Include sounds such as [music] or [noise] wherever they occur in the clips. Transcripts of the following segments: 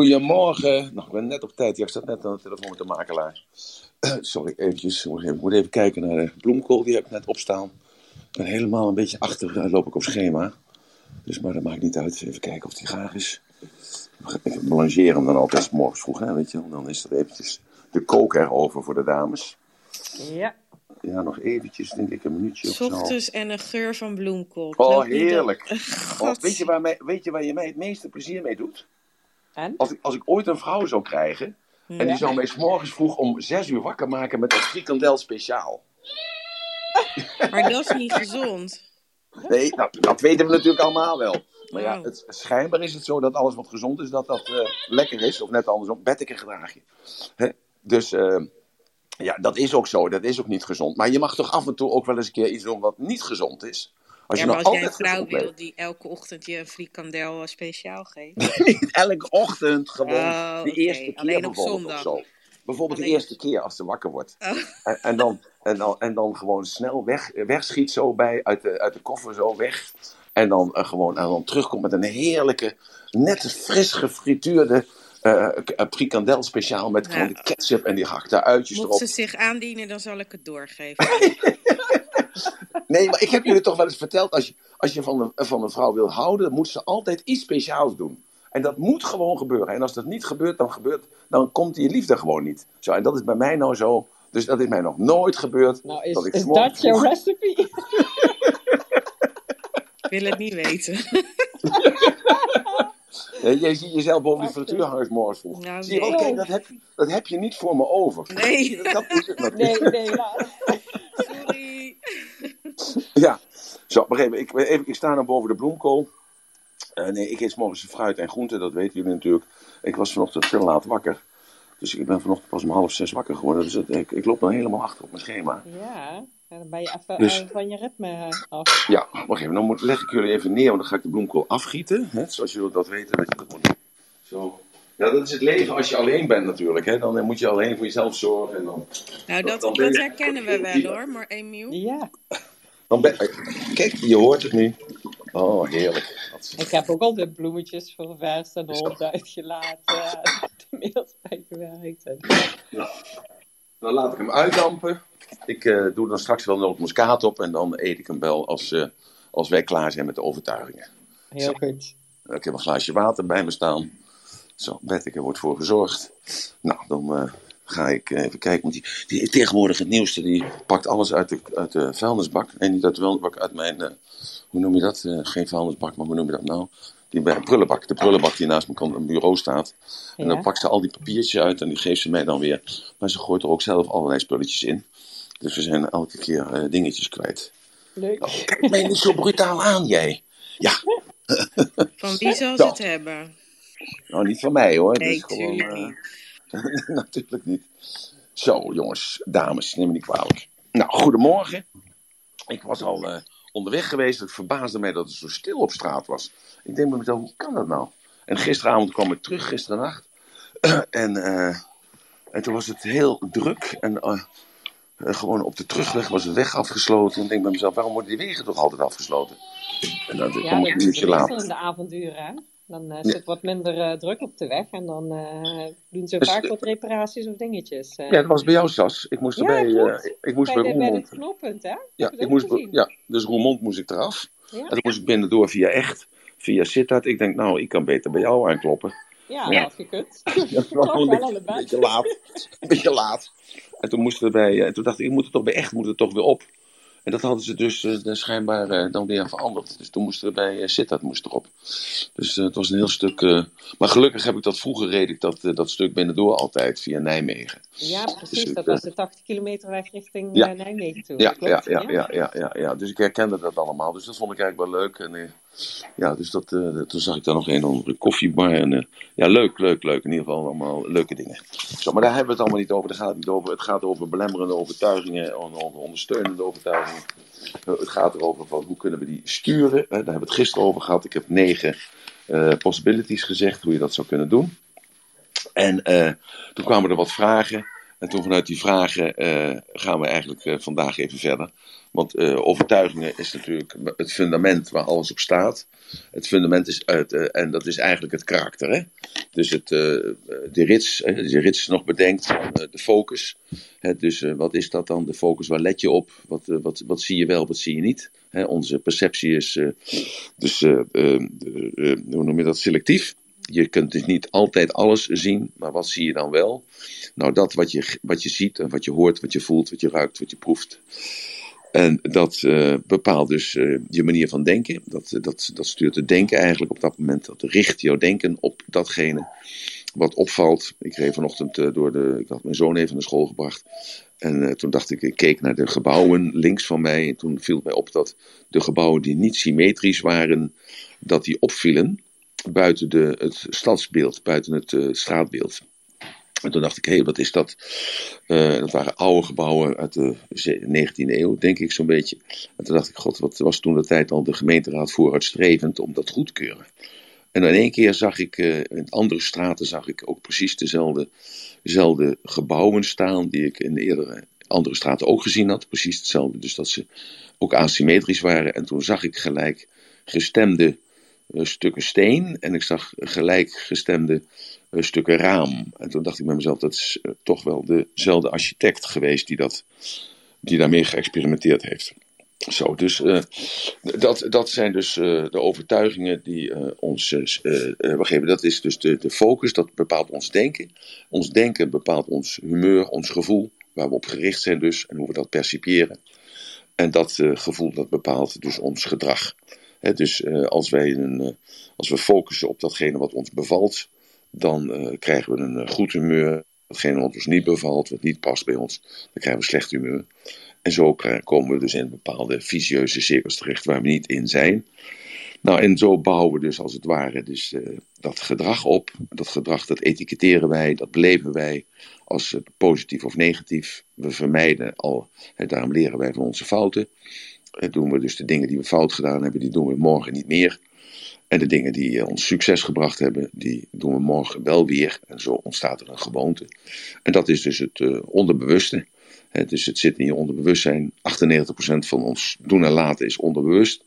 Goedemorgen. Nou, ik ben net op tijd. Ja, ik zat net aan de telefoon met de makelaar. [clears throat] Sorry, eventjes. Ik moet even- kijken naar de bloemkool. Die heb ik net opstaan. Ik ben helemaal een beetje achter. eh, loop ik op schema. Dus, maar dat maakt niet uit. Even kijken of die gaar is. Ik blancheer hem dan altijd morgens vroeg, hè, weet je. Dan is er eventjes de koker over voor de dames. Ja. Ja, nog eventjes, denk ik, een minuutje of zo. Ochtends en een geur van bloemkool. Oh, heerlijk. [laughs] Oh, weet, je waar mij, weet je waar je mij het meeste plezier mee doet? En? Als ik, als ik ooit een vrouw zou krijgen. En die zou mij 's morgens vroeg om zes uur wakker maken met een frikandel speciaal. Maar dat is niet gezond. Nee, nou, dat weten we natuurlijk allemaal wel. Maar ja, Oh. het, schijnbaar is het zo dat alles wat gezond is, dat dat eh, lekker is. Of net andersom, betteke gedraag je. Hè? Dus eh, ja, dat is ook zo. Dat is ook niet gezond. Maar je mag toch af en toe ook wel eens een keer iets doen wat niet gezond is. Als ja, je maar als jij een vrouw wil die elke ochtend je een frikandel eh, speciaal geeft. [laughs] Niet elke ochtend, gewoon Oh, de eerste keer bijvoorbeeld zondag. of zo. Bijvoorbeeld Alleen- de eerste keer als ze wakker wordt. Oh. En, en, dan, en, dan, en dan gewoon snel weg, wegschiet zo bij, uit de, uit de koffer zo weg. En dan eh, gewoon en dan terugkomt met een heerlijke, net fris gefrituurde eh frikandel speciaal met Ja. gewoon de ketchup en die gehakte uitjes Moet erop. ze zich aandienen, dan zal ik het doorgeven. [laughs] Nee, maar ik heb jullie toch wel eens verteld, als je, als je van, een, van een vrouw wil houden, dan moet ze altijd iets speciaals doen. En dat moet gewoon gebeuren. En als dat niet gebeurt, dan, gebeurt, dan komt die liefde gewoon niet. Zo, en dat is bij mij nou zo. Dus dat is mij nog nooit gebeurd. Nou, is, dat ik is s'morgens dat jouw recipe? [laughs] Ik wil het niet weten. [laughs] Jij ziet jezelf boven die frituurhangers morgens vroeg. Nou, Zie je nee. dat heb, dat heb je niet voor me over. Nee. Dat is het natuurlijk. Nee, nee, laat. [laughs] Sorry. [laughs] Ja, zo, maar even, ik, even, ik sta nou boven de bloemkool. Eh, nee, ik eet morgens fruit en groenten, dat weten jullie natuurlijk. Ik was vanochtend veel laat wakker. Dus ik ben vanochtend pas om half zes wakker geworden. Dus ik, ik loop dan helemaal achter op mijn schema. Ja, dan ben je even Dus- van je ritme af. Ja, wacht even. Dan moet, leg ik jullie even neer, want dan ga ik de bloemkool afgieten. Hè? Zoals jullie dat weten. Dat je dat moet doen. Zo. Ja, dat is het leven als je alleen bent natuurlijk. Hè? Dan eh, moet je alleen voor jezelf zorgen. En dan, Nou, dat, Dan dat je- herkennen we wel hoor, maar Emiel. Ja, dan ben, kijk, je hoort het nu. Oh, heerlijk. Dat is- ik heb ook al de bloemetjes ververst en de hond uitgelaten. [laughs] De mails bijgewerkt. En... Dan laat ik hem uitdampen. Ik eh, doe dan straks wel nog muskaat op. En dan eet ik hem wel als, eh, als wij klaar zijn met de overtuigingen. Heel goed. Ik heb een glaasje water bij me staan. Zo, Betteke wordt voor gezorgd. Nou, dan eh, ga ik even kijken. Want die, die, tegenwoordig het nieuwste, die pakt alles uit de, uit de vuilnisbak. En niet uit de vuilnisbak, uit mijn, eh, hoe noem je dat? Eh, geen vuilnisbak, maar hoe noem je dat nou? Die bij prullenbak, de prullenbak die naast mijn bureau staat. En dan pakt ze al die papiertjes uit en die geeft ze mij dan weer. Maar ze gooit er ook zelf allerlei spulletjes in. Dus we zijn elke keer eh, dingetjes kwijt. Leuk. Kijk mij niet zo brutaal aan, jij. Ja, [laughs] Van wie zal ze het hebben? Nou niet van mij hoor. Nee, Dus gewoon, eh, niet. [laughs] Natuurlijk niet. Zo, jongens, dames, neem me niet kwalijk. Nou, goedemorgen. Ik was al eh, onderweg geweest. Het verbaasde mij dat het zo stil op straat was. Ik denk bij mezelf, hoe kan dat nou? En gisteravond kwam ik terug, gisterennacht. [clears throat] en, eh, en toen was het heel druk. En gewoon op de terugweg was de weg afgesloten. En ik denk bij mezelf, waarom worden die wegen toch altijd afgesloten? En dan Ja, ik dat een is uurtje later. in de avonduren. hè. Dan eh, Ja. zit wat minder eh, druk op de weg en dan eh, doen ze Dus, vaak wat reparaties of dingetjes. Ja, dat was bij jou, Sas. Ik moest Ja, erbij, eh, klopt. ik moest bij, bij bij het knooppunt, hè? Ja, ik moest, gezien? ja, dus Roermond moest ik eraf. Ja. En toen moest ik binnendoor via Echt, via Sittard. Ik denk, nou, ik kan beter bij jou aankloppen. Ja, Ja. dat had gekund. [laughs] Ja, een beetje, allebei. een beetje laat. Een beetje laat. En toen, moesten we bij, en toen dacht ik, ik moet er toch bij Echt moet het toch weer op. En dat hadden ze dus eh, schijnbaar eh, dan weer veranderd. Dus toen moesten we bij uh, Sittard moest erop. Dus eh, het was een heel stuk... eh, maar gelukkig heb ik dat vroeger reed ik dat, eh, dat stuk binnendoor altijd via Nijmegen. Ja, Dus precies. Dat eh, was de 80 kilometer weg richting Ja. eh, Nijmegen toe. Ja, ja, ja, ja, ja, ja, ja. Dus ik herkende dat allemaal. Dus dat vond ik eigenlijk wel leuk. En, eh, ja, dus dat, eh, toen zag ik daar nog een andere koffiebar. En, eh, ja, leuk, leuk, leuk. In ieder geval allemaal leuke dingen. Zo, maar daar hebben we het allemaal niet over. Daar gaat het niet over. Het gaat over belemmerende overtuigingen en over ondersteunende overtuigingen. Eh, het gaat erover van hoe kunnen we die sturen. Daar hebben we het gisteren over gehad. Ik heb negen possibilities gezegd hoe je dat zou kunnen doen. En toen kwamen er wat vragen. En toen vanuit die vragen gaan we eigenlijk vandaag even verder. Want uh, overtuigingen is natuurlijk het fundament waar alles op staat. Het fundament is uit, en dat is eigenlijk het karakter. Hè? Dus het, de rits, de rits nog bedenkt, de focus. Hè? Dus wat is dat dan? De focus, waar let je op? Wat, wat, wat zie je wel, wat zie je niet? Hè? Onze perceptie is dus, hoe noem je dat, selectief. Je kunt dus niet altijd alles zien, maar wat zie je dan wel? Nou, dat wat je, wat je ziet en wat je hoort, wat je voelt, wat je ruikt, wat je proeft. En dat uh, bepaalt dus uh, je manier van denken. Dat, dat, dat stuurt het denken eigenlijk op dat moment. Dat richt jouw denken op datgene wat opvalt. Ik reed vanochtend door de. Ik had mijn zoon even naar school gebracht. En toen dacht ik, ik keek naar de gebouwen links van mij. En toen viel mij op dat de gebouwen die niet symmetrisch waren, dat die opvielen buiten de, het stadsbeeld, buiten het straatbeeld. En toen dacht ik, hé, wat is dat? Uh, dat waren oude gebouwen uit de 19e eeuw, denk ik zo'n beetje. En toen dacht ik, god, wat was toen de tijd al de gemeenteraad vooruitstrevend om dat goed te keuren. En in één keer zag ik, uh, in andere straten zag ik ook precies dezelfde, dezelfde gebouwen staan die ik in de eerdere andere straten ook gezien had. Precies hetzelfde, dus dat ze ook asymmetrisch waren. En toen zag ik gelijk gestemde uh, stukken steen en ik zag gelijkgestemde uh, stukken raam. En toen dacht ik bij mezelf, dat is uh, toch wel dezelfde architect geweest die, dat, die daarmee geëxperimenteerd heeft. Zo, dus dat, dat zijn dus de overtuigingen die ons we geven. Dat is dus de, de focus, dat bepaalt ons denken. Ons denken bepaalt ons humeur, ons gevoel, waar we op gericht zijn dus en hoe we dat percipiëren. En dat gevoel dat bepaalt dus ons gedrag dus uh, als, wij een, uh, als we focussen op datgene wat ons bevalt, dan uh, krijgen we een goed humeur. Datgene wat ons niet bevalt, wat niet past bij ons, dan krijgen we slecht humeur. En zo komen we dus in bepaalde visieuze cirkels terecht waar we niet in zijn. Nou, en zo bouwen we dus als het ware dus, dat gedrag op. Dat gedrag, dat etiketteren wij, dat beleven wij als positief of negatief. We vermijden al, daarom leren wij van onze fouten doen we dus de dingen die we fout gedaan hebben, die doen we morgen niet meer. En de dingen die eh, ons succes gebracht hebben, die doen we morgen wel weer. En zo ontstaat er een gewoonte. En dat is dus het uh, onderbewuste. dus het zit in je onderbewustzijn. 98% van ons doen en laten is onderbewust.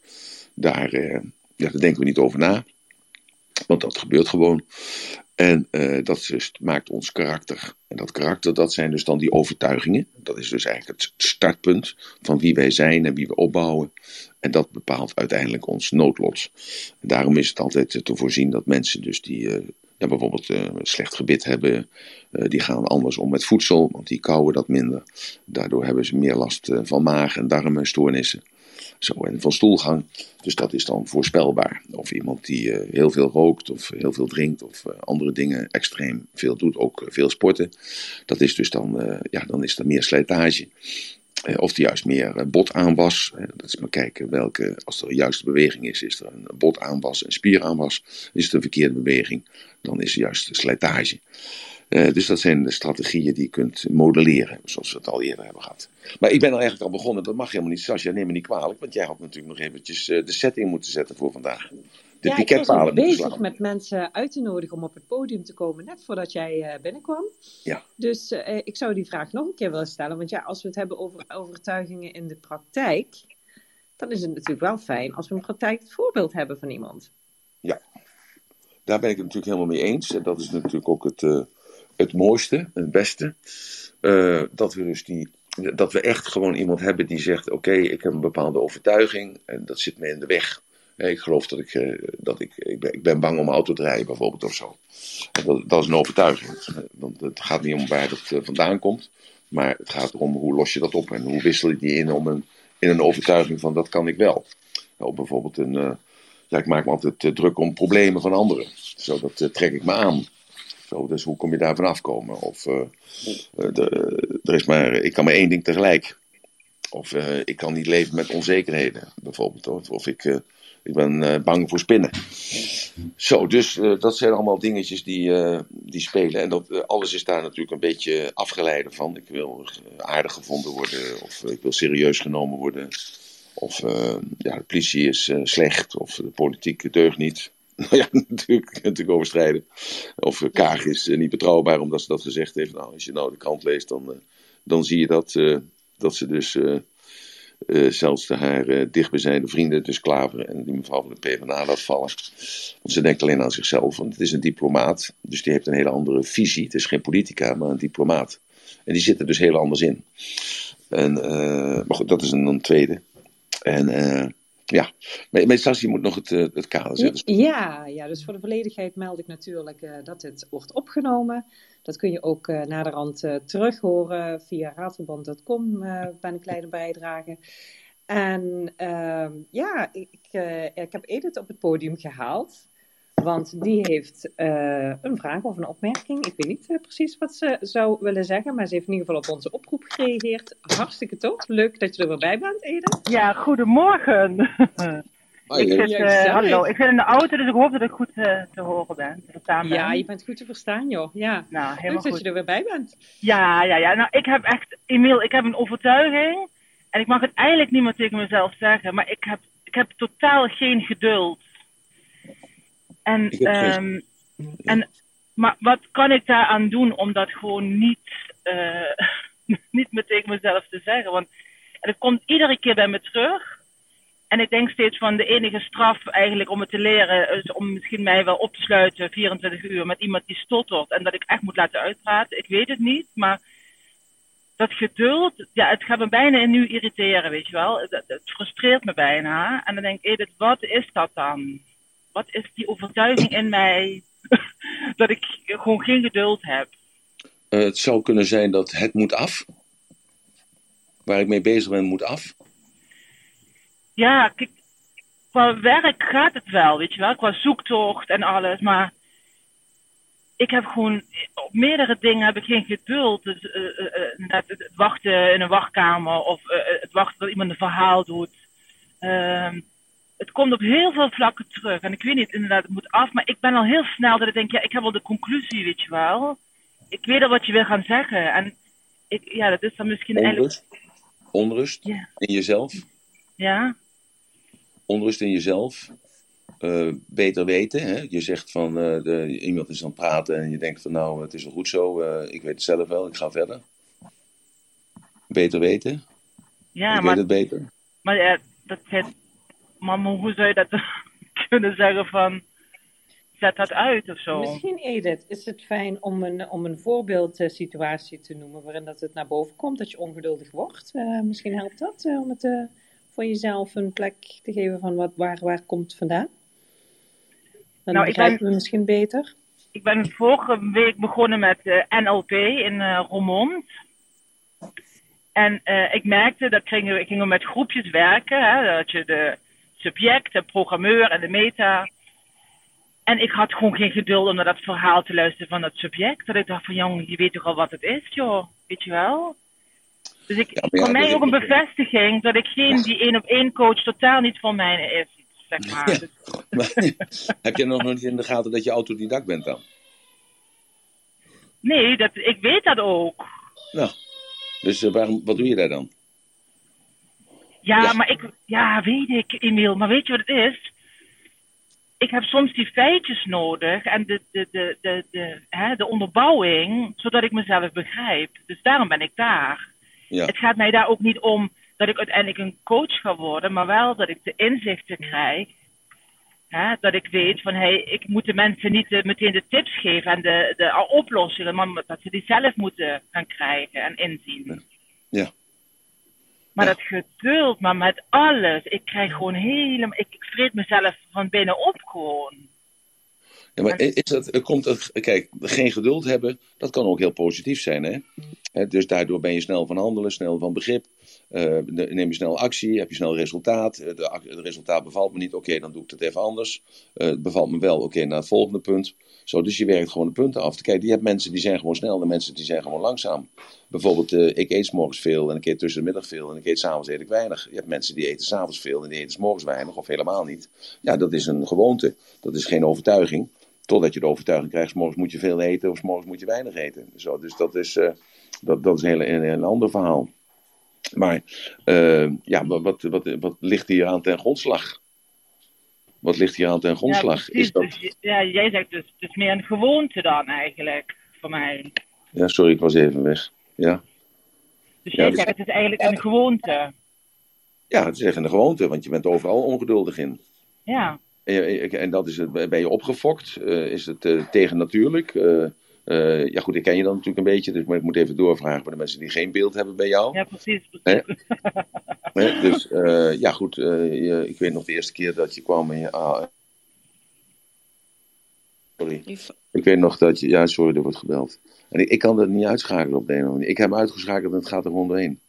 Daar, ja, daar denken we niet over na. Want dat gebeurt gewoon. En uh, dat dus, maakt ons karakter. En dat karakter, dat zijn dus dan die overtuigingen. Dat is dus eigenlijk het startpunt van wie wij zijn en wie we opbouwen. En dat bepaalt uiteindelijk ons noodlot. En daarom is het altijd te voorzien dat mensen dus die ja, bijvoorbeeld uh, slecht gebit hebben, die gaan anders om met voedsel, want die kouwen dat minder. Daardoor hebben ze meer last van maag- en darmenstoornissen. Zo, en van stoelgang. Dus dat is dan voorspelbaar. Of iemand die uh, heel veel rookt of heel veel drinkt of uh, andere dingen extreem veel doet, ook uh, veel sporten. Dat is dus dan, ja, dan is er meer slijtage. of die juist meer botaanwas. dat is maar kijken welke, als er een juiste beweging is, is er een botaanwas en spieraanwas. Is het een verkeerde beweging, dan is er juist slijtage. Uh, dus dat zijn de strategieën die je kunt modelleren, zoals we het al eerder hebben gehad. Maar ik ben al eigenlijk al begonnen, dat mag helemaal niet. Sascha, neem me niet kwalijk, want jij had natuurlijk nog eventjes uh, de setting moeten zetten voor vandaag. De ja, ik was bezig met mensen uit te nodigen om op het podium te komen, net voordat jij uh, binnenkwam. Ja. Dus ik zou die vraag nog een keer willen stellen, want ja, als we het hebben over overtuigingen in de praktijk, dan is het natuurlijk wel fijn als we de praktijk het voorbeeld hebben van iemand. Ja, daar ben ik het natuurlijk helemaal mee eens. En dat is natuurlijk ook het het mooiste, het beste. Uh, dat we dus die, dat we echt gewoon iemand hebben die zegt: Oké, ik heb een bepaalde overtuiging en dat zit me in de weg. Ik geloof dat ik, uh, dat ik, ik ben, ik ben bang om auto te rijden, bijvoorbeeld, of zo. Dat, dat is een overtuiging. Want het gaat niet om waar uh, vandaan komt, maar het gaat erom hoe los je dat op en hoe wissel je die in om een, in een overtuiging van dat kan ik wel. Nou, bijvoorbeeld een, ja, ik maak me altijd druk om problemen van anderen. Zo, dat trek ik me aan. Dus hoe kom je daar vanaf komen? Of uh, de, er is maar, ik kan maar één ding tegelijk. Of uh, ik kan niet leven met onzekerheden, bijvoorbeeld. Of, of ik, ik ben bang voor spinnen. Zo, dus dat zijn allemaal dingetjes die, die spelen. En dat, alles is daar natuurlijk een beetje afgeleid van. Ik wil aardig gevonden worden, of ik wil serieus genomen worden. Of ja, de politie is slecht, of de politiek deugt niet. [laughs] Nou ja, natuurlijk, natuurlijk over strijden. Of eh, Kaag is eh, niet betrouwbaar omdat ze dat gezegd heeft. Nou, als je nou de krant leest, dan, eh, dan zie je dat, dat ze dus zelfs de haar eh, dichtbijzijnde vrienden, dus Klaver en die mevrouw van de PvdA, laat vallen. Want ze denkt alleen aan zichzelf, want het is een diplomaat. Dus die heeft een hele andere visie. Het is geen politica, maar een diplomaat. En die zit er dus heel anders in. En, maar goed, dat is een, een tweede. En ja, maar, Sassi moet nog het, eh, het kader zetten. Ja, ja, dus voor de volledigheid meld ik natuurlijk eh, dat dit wordt opgenomen. Dat kun je ook eh naderhand eh terug horen via raadverband.com bij een kleine bijdrage. En ehm, ja, ik, ik heb Edith op het podium gehaald. Want die heeft eh, een vraag of een opmerking. Ik weet niet eh, precies wat ze zou willen zeggen, maar ze heeft in ieder geval op onze oproep gereageerd. Hartstikke tof. Leuk dat je er weer bij bent, Edith. Ja, goedemorgen. Ik zit, eh, hallo, ik zit in de auto, dus ik hoop dat ik goed te horen ben. Te verstaan ben. Ja, je bent goed te verstaan, joh. Ja. Nou, Leuk helemaal dat goed. je er weer bij bent. Ja, ja, ja. Nou, ik heb echt, Emiel, ik heb een overtuiging. En ik mag het eigenlijk niet meer tegen mezelf zeggen, maar ik heb, ik heb totaal geen geduld. En, ehm, en, maar wat kan ik daaraan doen om dat gewoon niet, eh, [laughs] niet meer tegen mezelf te zeggen? Want het komt iedere keer bij me terug. En ik denk steeds van de enige straf eigenlijk om het te leren is om misschien mij wel op te sluiten 24 uur met iemand die stottert en dat ik echt moet laten uitpraten. Ik weet het niet, maar dat geduld, ja, het gaat me bijna nu irriteren, weet je wel. Het, het frustreert me bijna. En dan denk ik, Edith, wat is dat dan? Wat is die overtuiging in mij [laughs] dat ik gewoon geen geduld heb? Eh, het zou kunnen zijn dat het moet af. Waar ik mee bezig ben, moet af. Ja, kijk, qua werk gaat het wel, weet je wel, qua zoektocht en alles, maar ik heb gewoon, op meerdere dingen heb ik geen geduld. Dus, eh, eh, net het wachten in een wachtkamer of het wachten dat iemand een verhaal doet. Ehm, het komt op heel veel vlakken terug. En ik weet niet, inderdaad, het moet af, maar ik ben al heel snel dat ik denk, ja, ik heb al de conclusie, weet je wel. Ik weet al wat je wil gaan zeggen. En ik, ja, dat is dan misschien eigenlijk, Onrust. Onrust Ja. in jezelf. ja, Onrust in jezelf. Eh, beter weten. Hè? Je zegt van eh, de, iemand is aan het praten en je denkt van nou, het is wel goed zo. eh, ik weet het zelf wel, ik ga verder. Beter weten. ja, ik maar weet het beter. Maar ja, dat zit. Maar hoe zou je dat [laughs] kunnen zeggen van. Zet dat uit of zo? Misschien, Edith, is het fijn om een, om een voorbeeldsituatie te noemen waarin dat het naar boven komt, dat je ongeduldig wordt. Eh, misschien helpt dat eh, om het eh, voor jezelf een plek te geven van wat, waar, waar komt vandaan. Dan Nou, ik begrijpen ben- we misschien beter. Ik ben vorige week begonnen met eh, NLP in eh Roermond. En eh, ik merkte dat gingen we, gingen we met groepjes werken. Hè, dat je de subject, de programmeur en de meta. En ik had gewoon geen geduld om naar dat verhaal te luisteren van dat subject. Dat ik dacht van, jong, je weet toch al wat het is, joh. Weet je wel? Dus ik, Ja, maar ja, voor mij ook een bevestiging dat ik geen, die één op één coach totaal niet voor mij is. Zeg maar. Ja. [laughs] Maar, heb je nog niet in de gaten dat je autodidact bent dan? nee, dat, ik weet dat ook. Nou, dus eh, waarom, wat doe je daar dan? Ja, Ja. maar ik, ja, weet ik, Emiel. Maar weet je wat het is? Ik heb soms die feitjes nodig en de, de, de, de, de, hè, de onderbouwing, zodat ik mezelf begrijp. Dus daarom ben ik daar. Ja. Het gaat mij daar ook niet om dat ik uiteindelijk een coach ga worden, maar wel dat ik de inzichten krijg. Hè, dat ik weet van, hey, ik moet de mensen niet eh, meteen de tips geven en de, de oplossingen, maar dat ze die zelf moeten gaan krijgen en inzien. Ja. Maar dat geduld, maar met alles. Ik krijg gewoon helemaal. Ik, ik vreet mezelf van binnenop gewoon. Ja, maar is dat, er komt het, kijk, geen geduld hebben, dat kan ook heel positief zijn. Hè? Hè, dus daardoor ben je snel van handelen, snel van begrip. Eh, neem je snel actie, heb je snel resultaat. Eh, het resultaat bevalt me niet, oké, dan doe ik het even anders. Eh, het bevalt me wel, oké, naar het volgende punt. Zo, dus je werkt gewoon de punten af. Kijk, je hebt mensen die zijn gewoon snel en mensen die zijn gewoon langzaam. Bijvoorbeeld, ik eet 's morgens veel en ik eet tussen de middag veel en ik eet s'avonds eet ik weinig. Je hebt mensen die eten s'avonds veel en die eten morgens weinig of helemaal niet. Ja, dat is een gewoonte. Dat is geen overtuiging. Totdat je de overtuiging krijgt, 's morgens moet je veel eten of 's morgens moet je weinig eten. Zo, dus dat is, dat, dat is een, een ander verhaal. Maar eh, ja, wat, wat, wat, ligt hier aan ten grondslag? Wat ligt hier aan ten grondslag? Ja, is dat... Dus, ja, jij zegt dus, het is meer een gewoonte dan eigenlijk, voor mij. Ja, sorry, ik was even weg. Ja. Dus Ja, jij dus- zegt het is eigenlijk een gewoonte. ja, het is echt een gewoonte, want je bent overal ongeduldig in. Ja, En, en dat is het, ben je opgefokt? Eh, is het eh, tegennatuurlijk? Eh, ja goed, ik ken je dan natuurlijk een beetje, dus maar ik moet even doorvragen bij de mensen die geen beeld hebben bij jou. ja precies. Hè? precies. [laughs] Hè, Dus eh, ja goed, eh, je- ik weet nog de eerste keer dat je kwam en je... ah, sorry. Ik weet nog dat je... Ja, sorry, er wordt gebeld. En ik, ik kan dat niet uitschakelen op de een of andere manier. Ik heb hem uitgeschakeld en het gaat er gewoon doorheen.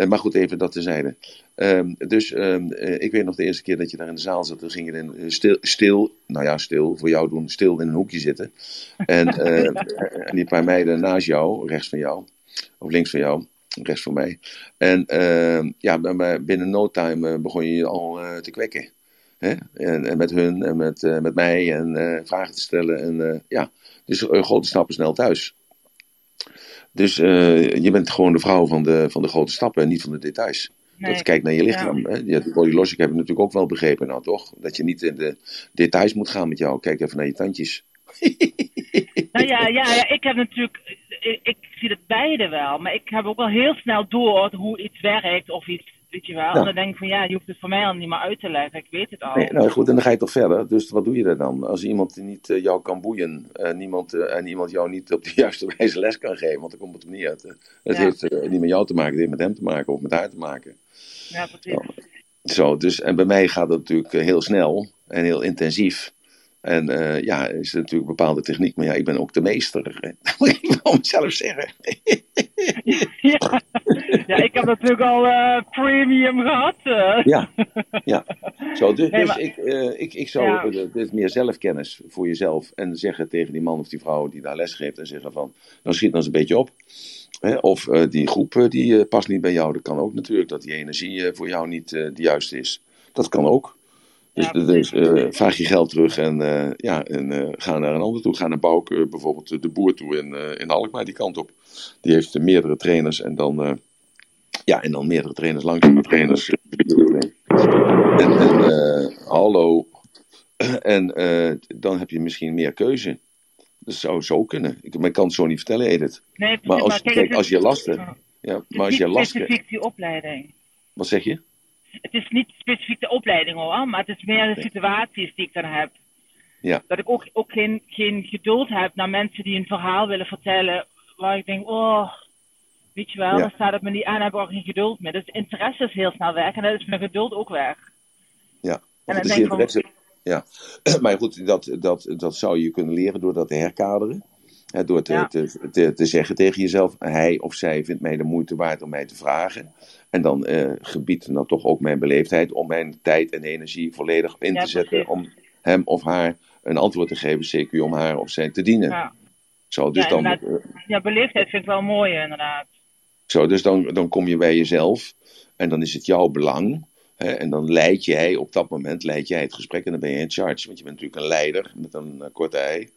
Eh, maar goed, even dat tezijde. Ehm dus ehm, eh, ik weet nog de eerste keer dat je daar in de zaal zat. Toen ging je in, eh, stil, stil, nou ja, stil, voor jou doen, stil in een hoekje zitten. En, [laughs] en die paar meiden naast jou, rechts van jou, of links van jou, rechts van mij. En ehm, ja, maar- binnen no time begon je je al te kwekken. Hè? En, en met hun en met, met mij en vragen te stellen. En ja, dus grote stappen snel thuis. Dus eh, je bent gewoon de vrouw van de, van de grote stappen en niet van de details. Nee. Dat kijkt naar je lichaam. Hè? Ja, body logic heb ik natuurlijk ook wel begrepen, nou toch? Dat je niet in de details moet gaan met jou. Kijk even naar je tandjes. [laughs] Nou ja, ja, ja, ik heb natuurlijk, ik, ik zie het beide wel, maar ik heb ook wel heel snel door hoe iets werkt of iets, weet je wel. Ja. En dan denk ik van ja, je hoeft het voor mij al niet meer uit te leggen, ik weet het al. Nee, nou goed, en dan ga je toch verder. Dus wat doe je er dan? Als iemand niet eh, jou kan boeien en, niemand, eh, en iemand jou niet op de [laughs] juiste wijze les kan geven, want daar komt het op niet uit. Het Ja. heeft eh, niet met jou te maken, het heeft met hem te maken of met haar te maken. Ja, precies. Zo, dus, en bij mij gaat het natuurlijk heel snel en heel intensief. En ja, is natuurlijk een bepaalde techniek, maar ja, ik ben ook de meester. hè. [laughs] Dat moet ik wel mezelf zeggen. Ja. [laughs] ja, ik heb natuurlijk al eh, premium gehad. eh. Ja, ja. Zo, dus, Nee, dus ik, eh, ik, ik zou, Ja. dit meer zelfkennis voor jezelf. En zeggen tegen die man of die vrouw die daar les geeft en zeggen van, nou schiet dan eens een beetje op. Hè, of die groep die past niet bij jou. Dat kan ook natuurlijk, dat die energie voor jou niet de juiste is. Dat kan ook. Dus, Ja, dus vraag je geld terug en, ja, en ga naar een ander toe. Ga naar Bouke, bijvoorbeeld de boer toe in, in Alkmaar, die kant op. Die heeft meerdere trainers en dan, ja, en dan meerdere trainers, langzame trainers. En, en eh, hallo. [clears throat] En eh, dan heb je misschien meer keuze. Dat zou zo kunnen. Ik, maar ik kan het zo niet vertellen, Edith. Nee, precies, Maar als, kijk, kijk, het als je last hebt. Ja. Maar is als je niet last hebt. specifiek die opleiding. Wat zeg je? Het is niet specifiek de opleiding hoor, maar het is meer de situaties die ik dan heb. Ja. Dat ik ook, ook geen, geen geduld heb naar mensen die een verhaal willen vertellen waar ik denk, oh, weet je wel, Ja. dan staat het me niet aan, heb ik ook geen geduld meer. Dus interesse is heel snel weg en dan is mijn geduld ook weg. Ja. En dan is denk ik van- interesse. Ja. [clears throat] Maar goed, dat, dat, dat zou je kunnen leren door dat te herkaderen. Hè, door te, Ja. te, te, te zeggen tegen jezelf: hij of zij vindt mij de moeite waard om mij te vragen. En dan eh gebiedt dan toch ook mijn beleefdheid om mijn tijd en energie volledig in Ja, te zetten. precies. om hem of haar een antwoord te geven, CQ om haar of zij te dienen. Ja, Zo, dus Ja, dan, eh, ja beleefdheid vind ik wel mooi inderdaad. Zo, dus dan, dan kom je bij jezelf en dan is het jouw belang. Hè, en dan leid jij op dat moment leid jij het gesprek en dan ben je in charge. Want je bent natuurlijk een leider met een eh, korte ei.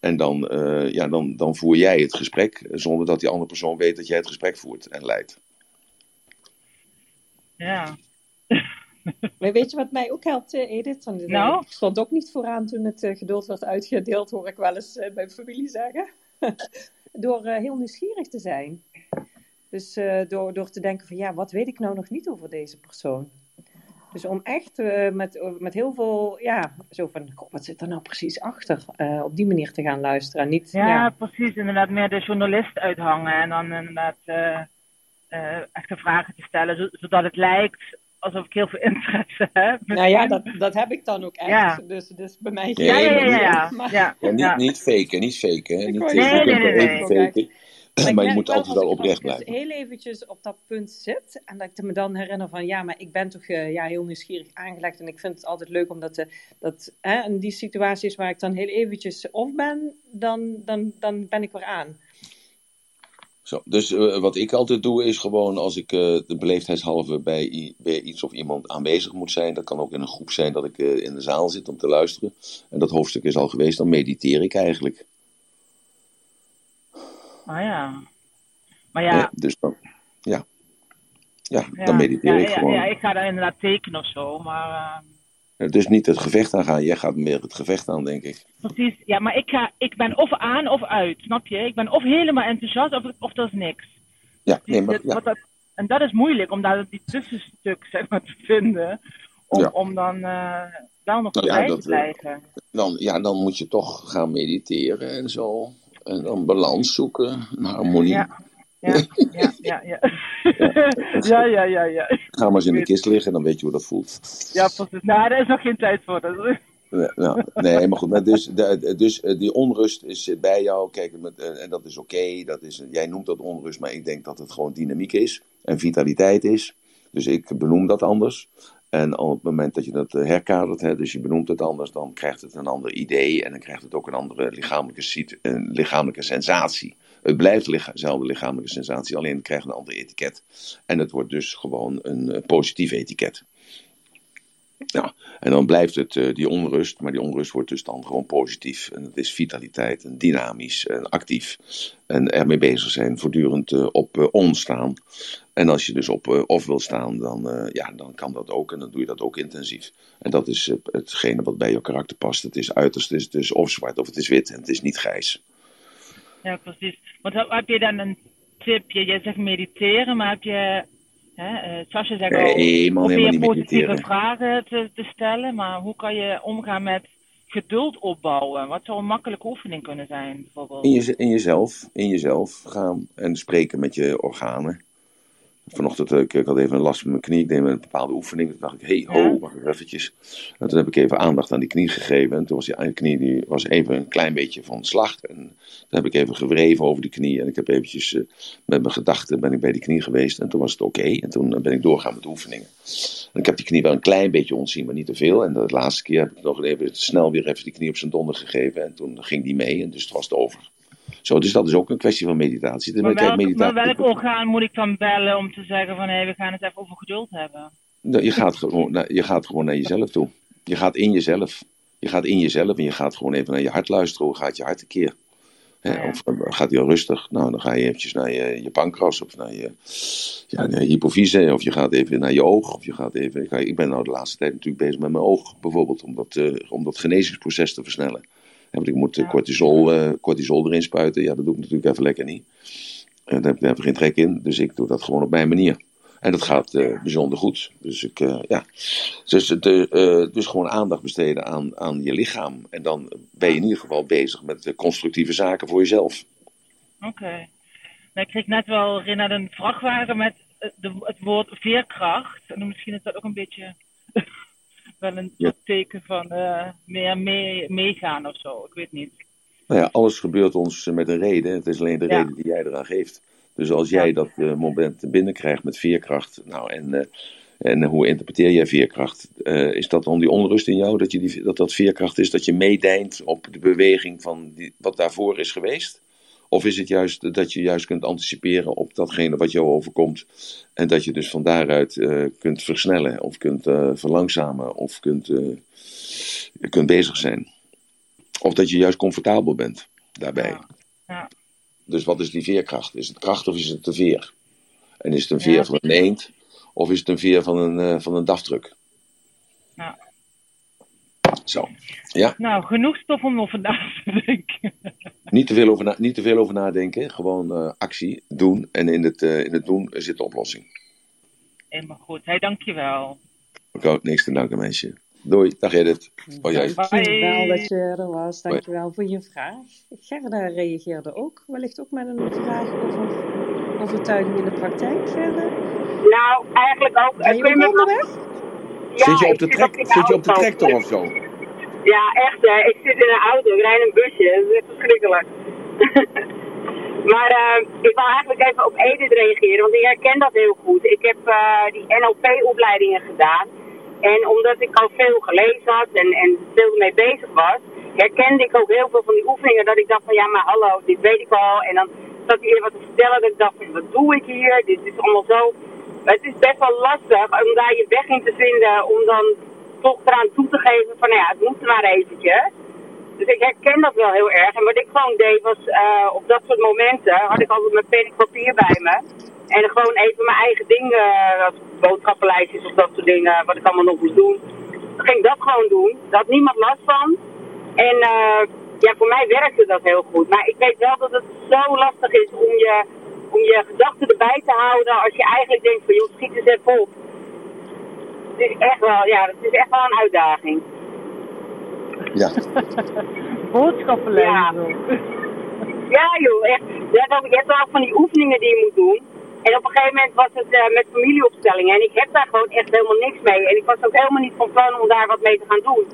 En dan, eh, ja, dan, dan voer jij het gesprek zonder dat die andere persoon weet dat jij het gesprek voert en leidt. Ja. [laughs] Maar weet je wat mij ook helpt, eh, Edith? Want, Nou? Ik stond ook niet vooraan toen het geduld werd uitgedeeld, hoor ik wel eens bij familie zeggen. [laughs] door heel nieuwsgierig te zijn. Dus eh, door, door te denken van, ja, wat weet ik nou nog niet over deze persoon? Dus om echt eh, met, met heel veel, ja, zo van, goh, wat zit er nou precies achter? Eh, op die manier te gaan luisteren. En niet, Ja, ja, precies. Inderdaad, meer de journalist uithangen en dan inderdaad eh eh, echte vragen te stellen, zo- zodat het lijkt alsof ik heel veel interesse [laughs] heb. nou ja, dat, dat heb ik dan ook echt. Ja. Dus, dus bij mij Ja, ja, ja, ja. ja, [laughs] Maar- ja. Ja, niet, niet faken, niet faken. Niet, eh, nee, nee, faken, Maar, je moet wel, altijd wel oprecht als ik blijven. heel eventjes op dat punt zit en dat ik me dan herinner van ja, maar ik ben toch eh, ja, heel nieuwsgierig aangelegd en ik vind het altijd leuk omdat de, dat hè, in die situaties waar ik dan heel eventjes off ben, dan, dan, dan ben ik weer aan. Zo, dus eh, wat ik altijd doe is gewoon als ik de beleefdheidshalve bij, bij iets of iemand aanwezig moet zijn. Dat kan ook in een groep zijn dat ik in de zaal zit om te luisteren. En dat hoofdstuk is al geweest, dan mediteer ik eigenlijk. Oh ja. Maar ja, Dus dan, ja. Ja, ja, dan mediteer ik ja, gewoon. ja, ik ga dan inderdaad tekenen of zo, maar eh, Dus niet het gevecht aangaan. Jij gaat meer het gevecht aan, denk ik. Precies, ja, maar ik, ga, ik ben of aan of uit, snap je? Ik ben of helemaal enthousiast of, of dat is niks. Ja, nee, maar, ja. dat, en dat is moeilijk, om daar die tussenstuk [laughs] zeg maar, te vinden. Om, Ja. om dan eh, wel nog Nou ja, bij dat, te blijven. Dan, ja, dan moet je toch gaan mediteren en zo. En dan balans zoeken, een harmonie. Ja. Ja, ja, ja, ja. [laughs] ja, ja, ja, ja. Ga maar eens in de kist liggen, dan weet je hoe dat voelt. Ja, precies. Nou, daar is nog geen tijd voor. Dat is- Nee, nou, nee, maar goed. Maar dus, dus eh, die onrust is zit bij jou. Kijk, met, eh, en dat is oké. dat is jij noemt dat onrust, maar ik denk dat het gewoon dynamiek is. En vitaliteit is. Dus ik benoem dat anders. En op het moment dat je dat eh, herkadert, hè, dus je benoemt het anders, dan krijgt het een ander idee. En dan krijgt het ook een andere lichamelijke, een lichamelijke sensatie. Het blijft dezelfde lichamelijke sensatie, alleen het krijgt een ander etiket. En het wordt dus gewoon een eh, positief etiket. Ja, en dan blijft het eh, die onrust, maar die onrust wordt dus dan gewoon positief. En het is vitaliteit en dynamisch en actief. En ermee bezig zijn, voortdurend eh, op on staan. En als je dus op off wil staan, dan, ja, dan kan dat ook. En dan doe je dat ook intensief. En dat is hetgene wat bij jouw karakter past. Het is uiterst, het is of zwart of het is wit. En het is niet grijs. Ja, precies. Want heb je dan een tip? Je, je zegt mediteren, maar heb je, hè, eh, zoals je zegt, al, Nee, man, probeer positieve vragen te, te stellen. Maar hoe kan je omgaan met geduld opbouwen? Wat zou een makkelijke oefening kunnen zijn, bijvoorbeeld? In, je, in jezelf, in jezelf gaan en spreken met je organen. Vanochtend, eh, ik, ik had even een last met mijn knie. Ik deed een bepaalde oefening. Toen dacht ik, hey, ho, wacht even eventjes. En toen heb ik even aandacht aan die knie gegeven. En toen was die knie die was even een klein beetje van slag. En toen heb ik even gewreven over die knie. En ik heb eventjes eh, met mijn gedachten ben ik bij die knie geweest. En toen was het oké. En toen eh, ben ik doorgaan met de oefeningen. En ik heb die knie wel een klein beetje ontzien, maar niet te veel. En de laatste keer heb ik nog even snel weer even die knie op zijn donder gegeven. En toen ging die mee. En dus het was het over. Zo, dus dat is ook een kwestie van meditatie. Maar welk, meditatie- maar welk orgaan moet ik dan bellen om te zeggen van hé, we gaan het even over geduld hebben? Nou, je, gaat gewoon, naar- je gaat gewoon naar jezelf toe. Je gaat in jezelf. Je gaat in jezelf en je gaat gewoon even naar je hart luisteren. Hoe gaat je hart een keer? Hè, Ja. Of eh, gaat hij al rustig? Nou, dan ga je eventjes naar je, je pancreas of naar je, ja, naar je hypofyse. Of je gaat even naar je oog. Of je gaat even, ik, ben nou de laatste tijd natuurlijk bezig met mijn oog. Bijvoorbeeld om dat, eh, om dat genezingsproces te versnellen. Want ik moet eh, cortisol, eh, cortisol erin spuiten. Ja, dat doe ik natuurlijk even lekker niet. En daar heb, daar heb ik geen trek in. Dus ik doe dat gewoon op mijn manier. En dat gaat eh, bijzonder goed. Dus ik, eh, ja. Dus, de, eh, dus gewoon aandacht besteden aan, aan je lichaam. En dan ben je in ieder geval bezig met eh, constructieve zaken voor jezelf. Oké. Nou, ik kreeg net wel herinnerd een vrachtwagen met eh, de, het woord veerkracht. En misschien is dat ook een beetje wel een Ja. teken van eh, meer mee, meegaan of zo. Ik weet niet. Nou ja, alles gebeurt ons met een reden. Het is alleen de Ja. reden die jij eraan geeft. Dus als jij dat eh, moment binnenkrijgt met veerkracht. Nou, en, eh, en hoe interpreteer jij veerkracht? Is dat dan die onrust in jou? Dat, je die, dat dat veerkracht is dat je meedijnt op de beweging van die, wat daarvoor is geweest? Of is het juist dat je juist kunt anticiperen op datgene wat jou overkomt? En dat je dus van daaruit eh, kunt versnellen of kunt eh, verlangzamen of kunt, eh, kunt bezig zijn? Of dat je juist comfortabel bent daarbij. Ja. Ja. Dus wat is die veerkracht? Is het kracht of is het de veer? En is het een veer Ja. van een eend of is het een veer van een, van een daftruck? Zo. Ja, Nou, genoeg stof om over na te denken. niet te veel over, na- niet te veel over nadenken. Gewoon eh, actie, doen. En in het, eh, in het doen zit de oplossing. Helemaal goed. Hey, dankjewel. Ik ook niks te danken, meisje. Doei. Dag Edith. Oh, jij. Dankjewel dat je er was. Dankjewel voor je vraag. Gerda reageerde ook, wellicht ook met een vraag over overtuiging in de praktijk. Gerda, Nou, eigenlijk ook. ben je onderweg? Ja, zit je op de, trek, zit je op de tractor of zo? Ja, echt. hè. ik zit in een auto. Ik rijd een busje. Dat is verschrikkelijk. [laughs] maar eh, ik wil eigenlijk even op Edith reageren, want ik herken dat heel goed. Ik heb eh, die NLP-opleidingen gedaan. En omdat ik al veel gelezen had en, en veel mee bezig was, herkende ik ook heel veel van die oefeningen. Dat ik dacht van ja, maar hallo, dit weet ik al. En dan zat hij wat te vertellen. Dat ik dacht van wat doe ik hier? Dit is allemaal zo. Het is best wel lastig om daar je weg in te vinden. Om dan toch eraan toe te geven van nou ja, het moet maar eventjes. Dus ik herken dat wel heel erg. En wat ik gewoon deed was, eh, op dat soort momenten had ik altijd mijn pen en papier bij me. En gewoon even mijn eigen dingen, als boodschappenlijstjes of dat soort dingen, wat ik allemaal nog moest doen. toen ging ik dat gewoon doen. Daar had niemand last van. En eh, ja, voor mij werkte dat heel goed. Maar ik weet wel dat het zo lastig is om je, om je gedachten erbij te houden als je eigenlijk denkt van joh, schiet eens even op. Het is echt wel, ja, het is echt wel een uitdaging. Ja, [laughs] Boodschappen Ja. lezen. [laughs] Ja joh, echt. Je hebt, ook, je hebt ook van die oefeningen die je moet doen. En op een gegeven moment was het eh, met familieopstellingen. En ik heb daar gewoon echt helemaal niks mee. En ik was ook helemaal niet van plan om daar wat mee te gaan doen.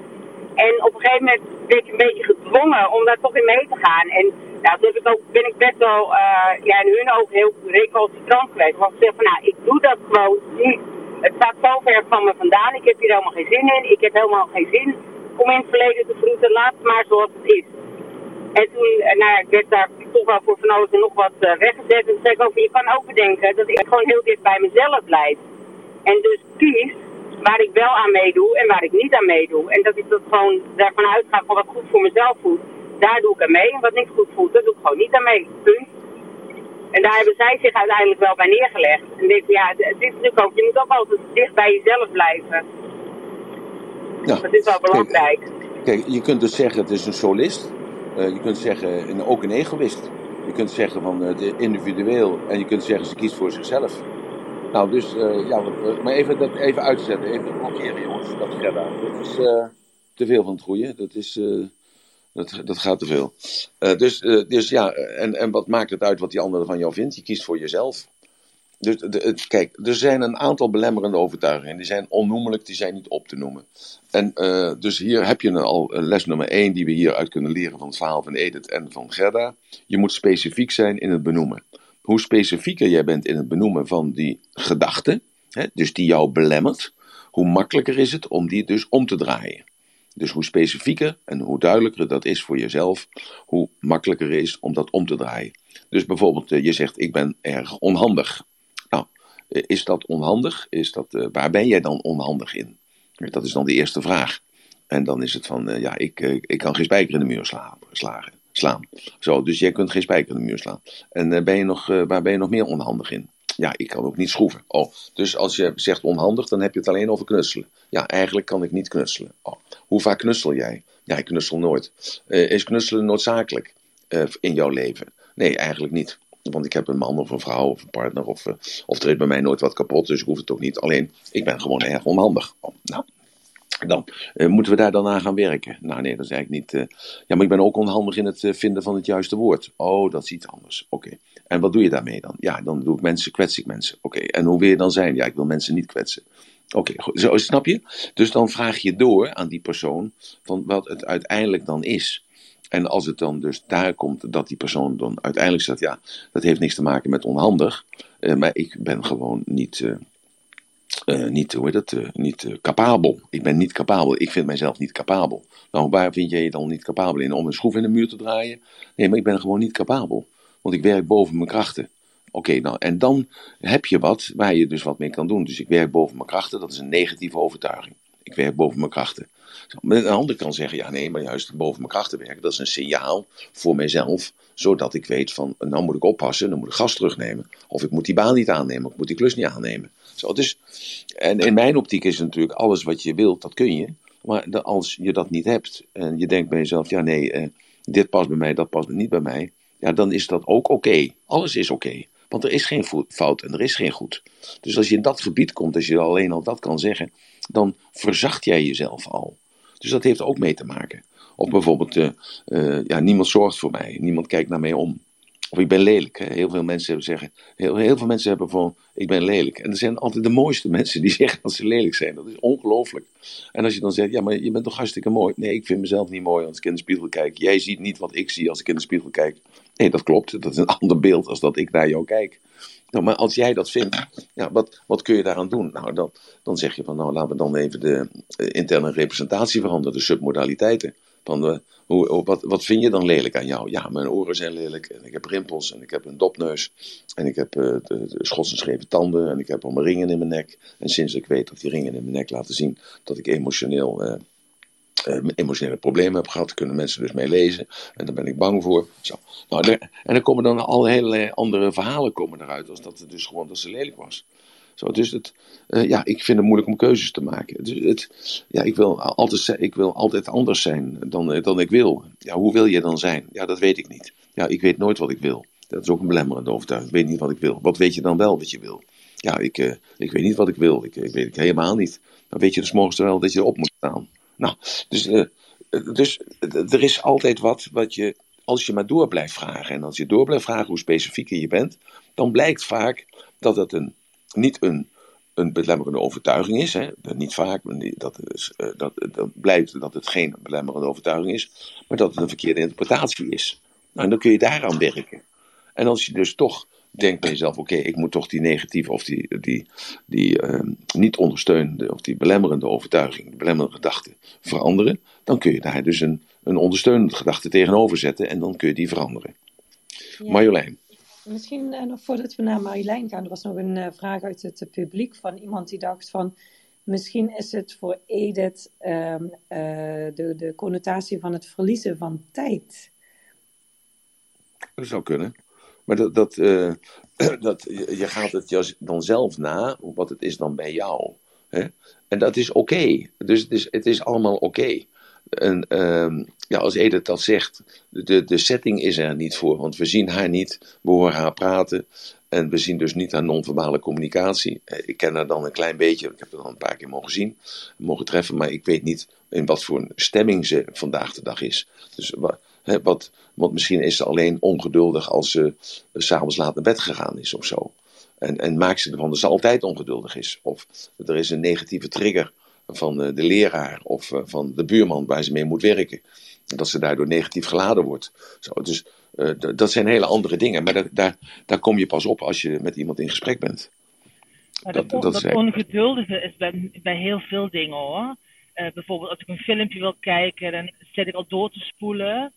En op een gegeven moment werd je een beetje gedwongen om daar toch in mee te gaan. En nou, toen ik ook, ben ik best wel eh, ja, in hun ogen heel recalcitrant geweest. Want ik zeg van nou, ik doe dat gewoon niet. Het staat zo ver van me vandaan. Ik heb hier helemaal geen zin in. Ik heb helemaal geen zin om in het verleden te vroeten. Laat het maar zoals het is. En toen, eh, nou ja, ik werd daar toch wel voor van alles en nog wat eh, weggezet. En toen zei ik ook, je kan ook bedenken dat ik gewoon heel dicht bij mezelf blijf. En dus kies waar ik wel aan meedoe en waar ik niet aan meedoe. En dat ik dat gewoon daarvan uitga van wat goed voor mezelf voelt. Daar doe ik aan mee. En wat niet goed voelt, daar doe ik gewoon niet aan mee. En daar hebben zij zich uiteindelijk wel bij neergelegd. En denk, ja, het is natuurlijk ook, je moet ook altijd dicht bij jezelf blijven. ja. Dat is wel belangrijk. Kijk, je kunt dus zeggen het is een solist. Eh, je kunt zeggen en ook een egoïst. Je kunt zeggen van het individueel en je kunt zeggen ze kiest voor zichzelf. Nou, dus eh, ja, eh, maar even, dat, even uitzetten, even blokkeren jongens. Dat Gerda, dat is eh, te veel van het goede. Dat is, eh, dat, dat gaat te veel. Eh, dus, eh, dus ja, en, en wat maakt het uit wat die ander van jou vindt? Je kiest voor jezelf. Dus de, kijk, er zijn een aantal belemmerende overtuigingen. Die zijn onnoemelijk, die zijn niet op te noemen. En eh, dus hier heb je al les nummer 1 die we hieruit kunnen leren van het verhaal van Edith en van Gerda. Je moet specifiek zijn in het benoemen. Hoe specifieker jij bent in het benoemen van die gedachte, hè, dus die jou belemmert, hoe makkelijker is het om die dus om te draaien. Dus hoe specifieker en hoe duidelijker dat is voor jezelf, hoe makkelijker is om dat om te draaien. Dus bijvoorbeeld, eh, je zegt: Ik ben erg onhandig. Nou, eh, is dat onhandig? Is dat, eh, waar ben jij dan onhandig in? Dat is dan de eerste vraag. En dan is het van, ja, ik, ik kan geen spijker in de muur slaan. slagen, slaan. Zo, dus jij kunt geen spijker in de muur slaan. En ben je nog, waar ben je nog meer onhandig in? Ja, ik kan ook niet schroeven. Oh, dus als je zegt onhandig, dan heb je het alleen over knutselen. Ja, eigenlijk kan ik niet knutselen. Oh, hoe vaak knutsel jij? Ja, ik knutsel nooit. Eh, is knutselen noodzakelijk eh, in jouw leven? Nee, eigenlijk niet. Want ik heb een man of een vrouw of een partner of, eh, of er is bij mij nooit wat kapot, dus ik hoef het ook niet. Alleen, ik ben gewoon erg onhandig. Oh, nou, dan eh, moeten we daar dan aan gaan werken. Nou nee, dat is eigenlijk niet. eh, ja, maar ik ben ook onhandig in het eh, vinden van het juiste woord. Oh, dat is iets anders. Oké. En wat doe je daarmee dan? Ja, dan doe ik mensen, kwets ik mensen. Oké. En hoe wil je dan zijn? Ja, ik wil mensen niet kwetsen. Oké, goed. Zo, snap je? Dus dan vraag je door aan die persoon van wat het uiteindelijk dan is. En als het dan dus daar komt dat die persoon dan uiteindelijk zegt, ja, dat heeft niks te maken met onhandig, maar ik ben gewoon niet, eh, niet, hoe heet het, eh, niet eh, capabel. Ik ben niet capabel. Ik vind mijzelf niet capabel. Nou, waar vind jij je dan niet capabel in? Om een schroef in de muur te draaien? Nee, maar ik ben gewoon niet capabel. Want ik werk boven mijn krachten. Oké, nou, en dan heb je wat waar je dus wat mee kan doen. Dus ik werk boven mijn krachten, dat is een negatieve overtuiging. Ik werk boven mijn krachten. Een ander kan zeggen, ja nee, maar juist boven mijn krachten werken, dat is een signaal voor mijzelf, zodat ik weet van, nou moet ik oppassen, dan moet ik gas terugnemen. Of ik moet die baan niet aannemen, of ik moet die klus niet aannemen. Dus, en in mijn optiek is natuurlijk, alles wat je wilt, dat kun je. Maar als je dat niet hebt, en je denkt bij jezelf, ja nee, eh, dit past bij mij, dat past niet bij mij, ja dan is dat ook oké. Alles is oké. Want er is geen fout en er is geen goed. Dus als je in dat gebied komt, als je alleen al dat kan zeggen, dan verzacht jij jezelf al. Dus dat heeft ook mee te maken. Of bijvoorbeeld, eh, eh, ja, niemand zorgt voor mij, niemand kijkt naar mij om. Of ik ben lelijk. Hè. Heel veel mensen hebben zeggen, heel, heel veel mensen hebben van, ik ben lelijk. En er zijn altijd de mooiste [laughs] mensen die zeggen dat ze lelijk zijn. Dat is ongelooflijk. En als je dan zegt, ja, maar je bent toch hartstikke mooi. Nee, ik vind mezelf niet mooi als ik in de spiegel kijk. Jij ziet niet wat ik zie als ik in de spiegel kijk. Nee, dat klopt. Dat is een [laughs] ander beeld als dat ik naar jou kijk. Nou, maar als jij dat vindt, ja, wat, wat kun je daaraan doen? Nou, dan, dan zeg je van, nou, laten we dan even de eh, interne representatie veranderen, de submodaliteiten. Van, eh, hoe, hoe- wat, wat vind je dan lelijk aan jou? Ja, mijn oren zijn lelijk, en ik heb rimpels, en ik heb een dopneus, en ik heb de schots en scheve tanden, en ik heb allemaal ringen in mijn nek. En sinds ik weet dat die ringen in mijn nek laten zien dat ik emotioneel eh, emotionele problemen heb gehad, kunnen mensen dus mee lezen. En daar ben ik bang voor. Zo. Nou, en dan komen dan al hele andere verhalen komen eruit, als dat het dus gewoon dat ze lelijk was. Zo, dus het, eh, ja, ik vind het moeilijk om keuzes te maken. Het, ja, ik, wil altijd, ik wil altijd anders zijn dan, eh, dan ik wil. Ja, hoe wil je dan zijn? Ja, dat weet ik niet. Ja, ik weet nooit wat ik wil. Dat is ook een belemmerende overtuiging. Ik weet niet wat ik wil. Wat weet je dan wel wat je wil? Ja, ik, eh, ik weet niet wat ik wil. Ik, ik weet helemaal niet. Dan weet je dus morgens wel dat je erop moet staan. Nou, dus, eh, dus eh, er is altijd wat wat je, als je maar door blijft vragen. En als je door blijft vragen hoe specifieker je bent, dan blijkt vaak dat het een, niet een, een belemmerende overtuiging is. Hè? Niet vaak, dat, is, eh, dat, dat blijkt dat het geen belemmerende overtuiging is, maar dat het een verkeerde interpretatie is. Nou, en dan kun je daaraan werken. En als je dus toch denkt bij jezelf, oké, ik moet toch die negatieve of die, die, die eh, niet ondersteunende of die belemmerende overtuiging, die belemmerende gedachte veranderen, dan kun je daar dus een, een ondersteunende gedachte tegenover zetten en dan kun je die veranderen. Ja. Marjolein. Misschien eh, nog voordat we naar Marjolein gaan, er was nog een eh, vraag uit het eh, publiek van iemand die dacht van misschien is het voor Edith ehm, eh, de, de connotatie van het verliezen van tijd. Dat zou kunnen. Maar dat, dat, eh, [clears throat] dat, je gaat het dan zelf na, wat het is dan bij jou. Hè? En dat is oké. Dus het is, het is allemaal oké. En ehm, ja, als Edith dat zegt, de, de setting is er niet voor. Want we zien haar niet, we horen haar praten. En we zien dus niet haar non-verbale communicatie. Eh, Ik ken haar dan een klein beetje, ik heb haar dan een paar keer mogen zien, mogen treffen. Maar ik weet niet in wat voor een stemming ze vandaag de dag is. Dus hè, wat, want misschien is ze alleen ongeduldig als ze eh, s'avonds laat naar bed gegaan is of zo. En, en maakt ze ervan dat ze altijd ongeduldig is. Of er is een negatieve trigger van eh, de leraar of eh, van de buurman waar ze mee moet werken. Dat ze daardoor negatief geladen wordt. Zo, dus dat zijn hele andere dingen. Maar dat, daar, daar kom je pas op als je met iemand in gesprek bent. Maar Dat- dat, dat dat, is echt- ongeduldige is bij, bij heel veel dingen hoor. Bijvoorbeeld als ik een filmpje wil kijken, dan zit ik al door te spoelen.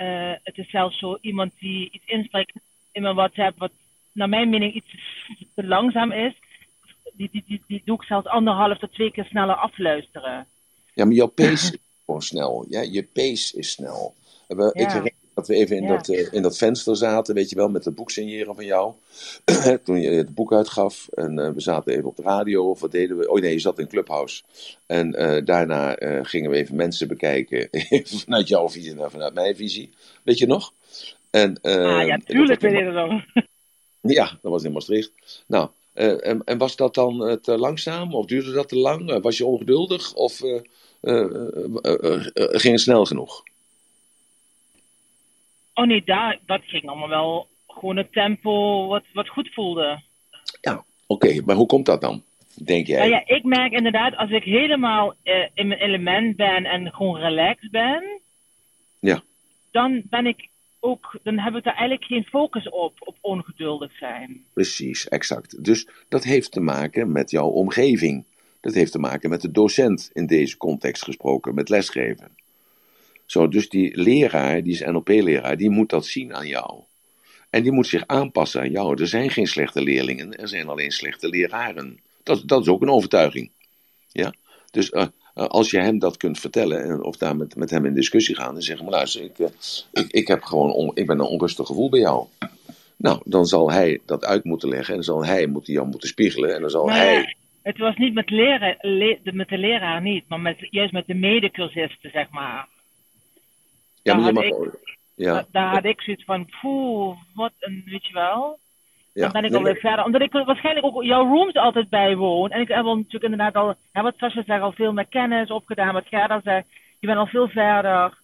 Eh, het is zelfs zo iemand die iets inspreekt in mijn WhatsApp wat naar mijn mening iets te langzaam is. Die, die, die, die doe ik zelfs anderhalf tot twee keer sneller afluisteren. Ja, maar jouw [laughs] pace is gewoon snel. Ja, je pace is snel. Ik Ja. Dat we even in, Ja. dat, eh, in dat venster zaten, weet je wel, met het boek signeren van jou. [clears throat] Toen je het boek uitgaf. En eh, we zaten even op de radio, of wat deden we? Oh nee, je zat in Clubhouse. En eh, daarna gingen we even mensen bekijken. [laughs] vanuit jouw visie en vanuit mijn visie. Weet je nog? En, ah ja, tuurlijk weet je dat nog. [laughs] Ja, dat was in Maastricht. Nou, en, en was dat dan te langzaam? Of duurde dat te lang? Was je ongeduldig? Of ging het snel genoeg? Oh nee, daar, dat ging allemaal wel gewoon het tempo wat, wat goed voelde. Ja, oké. maar hoe komt dat dan? Denk jij? Nou ja, ik merk inderdaad, als ik helemaal eh, in mijn element ben en gewoon relaxed ben, Ja. dan ben ik ook, dan heb ik daar eigenlijk geen focus op, op ongeduldig zijn. Precies, exact. Dus dat heeft te maken met jouw omgeving. Dat heeft te maken met de docent in deze context gesproken, met lesgeven. Zo, dus die leraar, die is NLP-leraar, die moet dat zien aan jou. En die moet zich aanpassen aan jou. Er zijn geen slechte leerlingen, er zijn alleen slechte leraren. Dat, dat is ook een overtuiging. Ja? Dus eh, eh, als je hem dat kunt vertellen, en, of daar met, met hem in discussie gaan, en zeggen: maar luister, ik, eh, ik, ik, heb gewoon on- ik ben een onrustig gevoel bij jou. Nou, dan zal hij dat uit moeten leggen en dan zal hij moeten jou moeten spiegelen en dan zal hij. het was niet met, leren, le- de, met de leraar niet, maar met, juist met de medecursisten, zeg maar. Ja, daar mag. had ja, Da- Daar had ik zoiets van, poeh, wat een, weet je wel. ja. Dan ben ik alweer nee. verder. Omdat ik waarschijnlijk ook jouw rooms altijd bijwoon. En ik heb al natuurlijk inderdaad al, hè, wat Sascha zegt, al veel meer kennis opgedaan. Wat Gerda zegt, je bent al veel verder.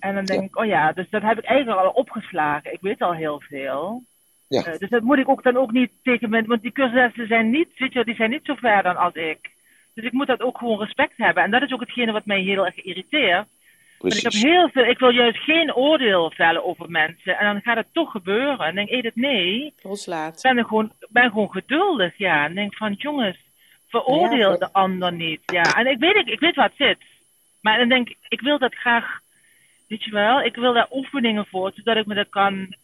En dan denk Ja. ik, oh ja, dus dat heb ik eigenlijk al opgeslagen. Ik weet al heel veel. Ja. Eh, dus dat moet ik ook dan ook niet tegen mijn, want die cursussen zijn niet, weet je, die zijn niet zo ver dan als ik. Dus ik moet dat ook gewoon respect hebben. En dat is ook hetgene wat mij heel erg irriteert. Want ik heb heel veel, ik wil juist geen oordeel vellen over mensen. En dan gaat het toch gebeuren. En dan denk ik, Edith, nee, ik Loslaat. ben, er gewoon, ik ben gewoon geduldig. Ja, en denk van, jongens, veroordeel Ja, de ander niet. Ja, en ik weet, ik, ik weet waar het zit. Maar dan denk ik, ik wil dat graag, weet je wel, ik wil daar oefeningen voor, zodat ik me dat kan,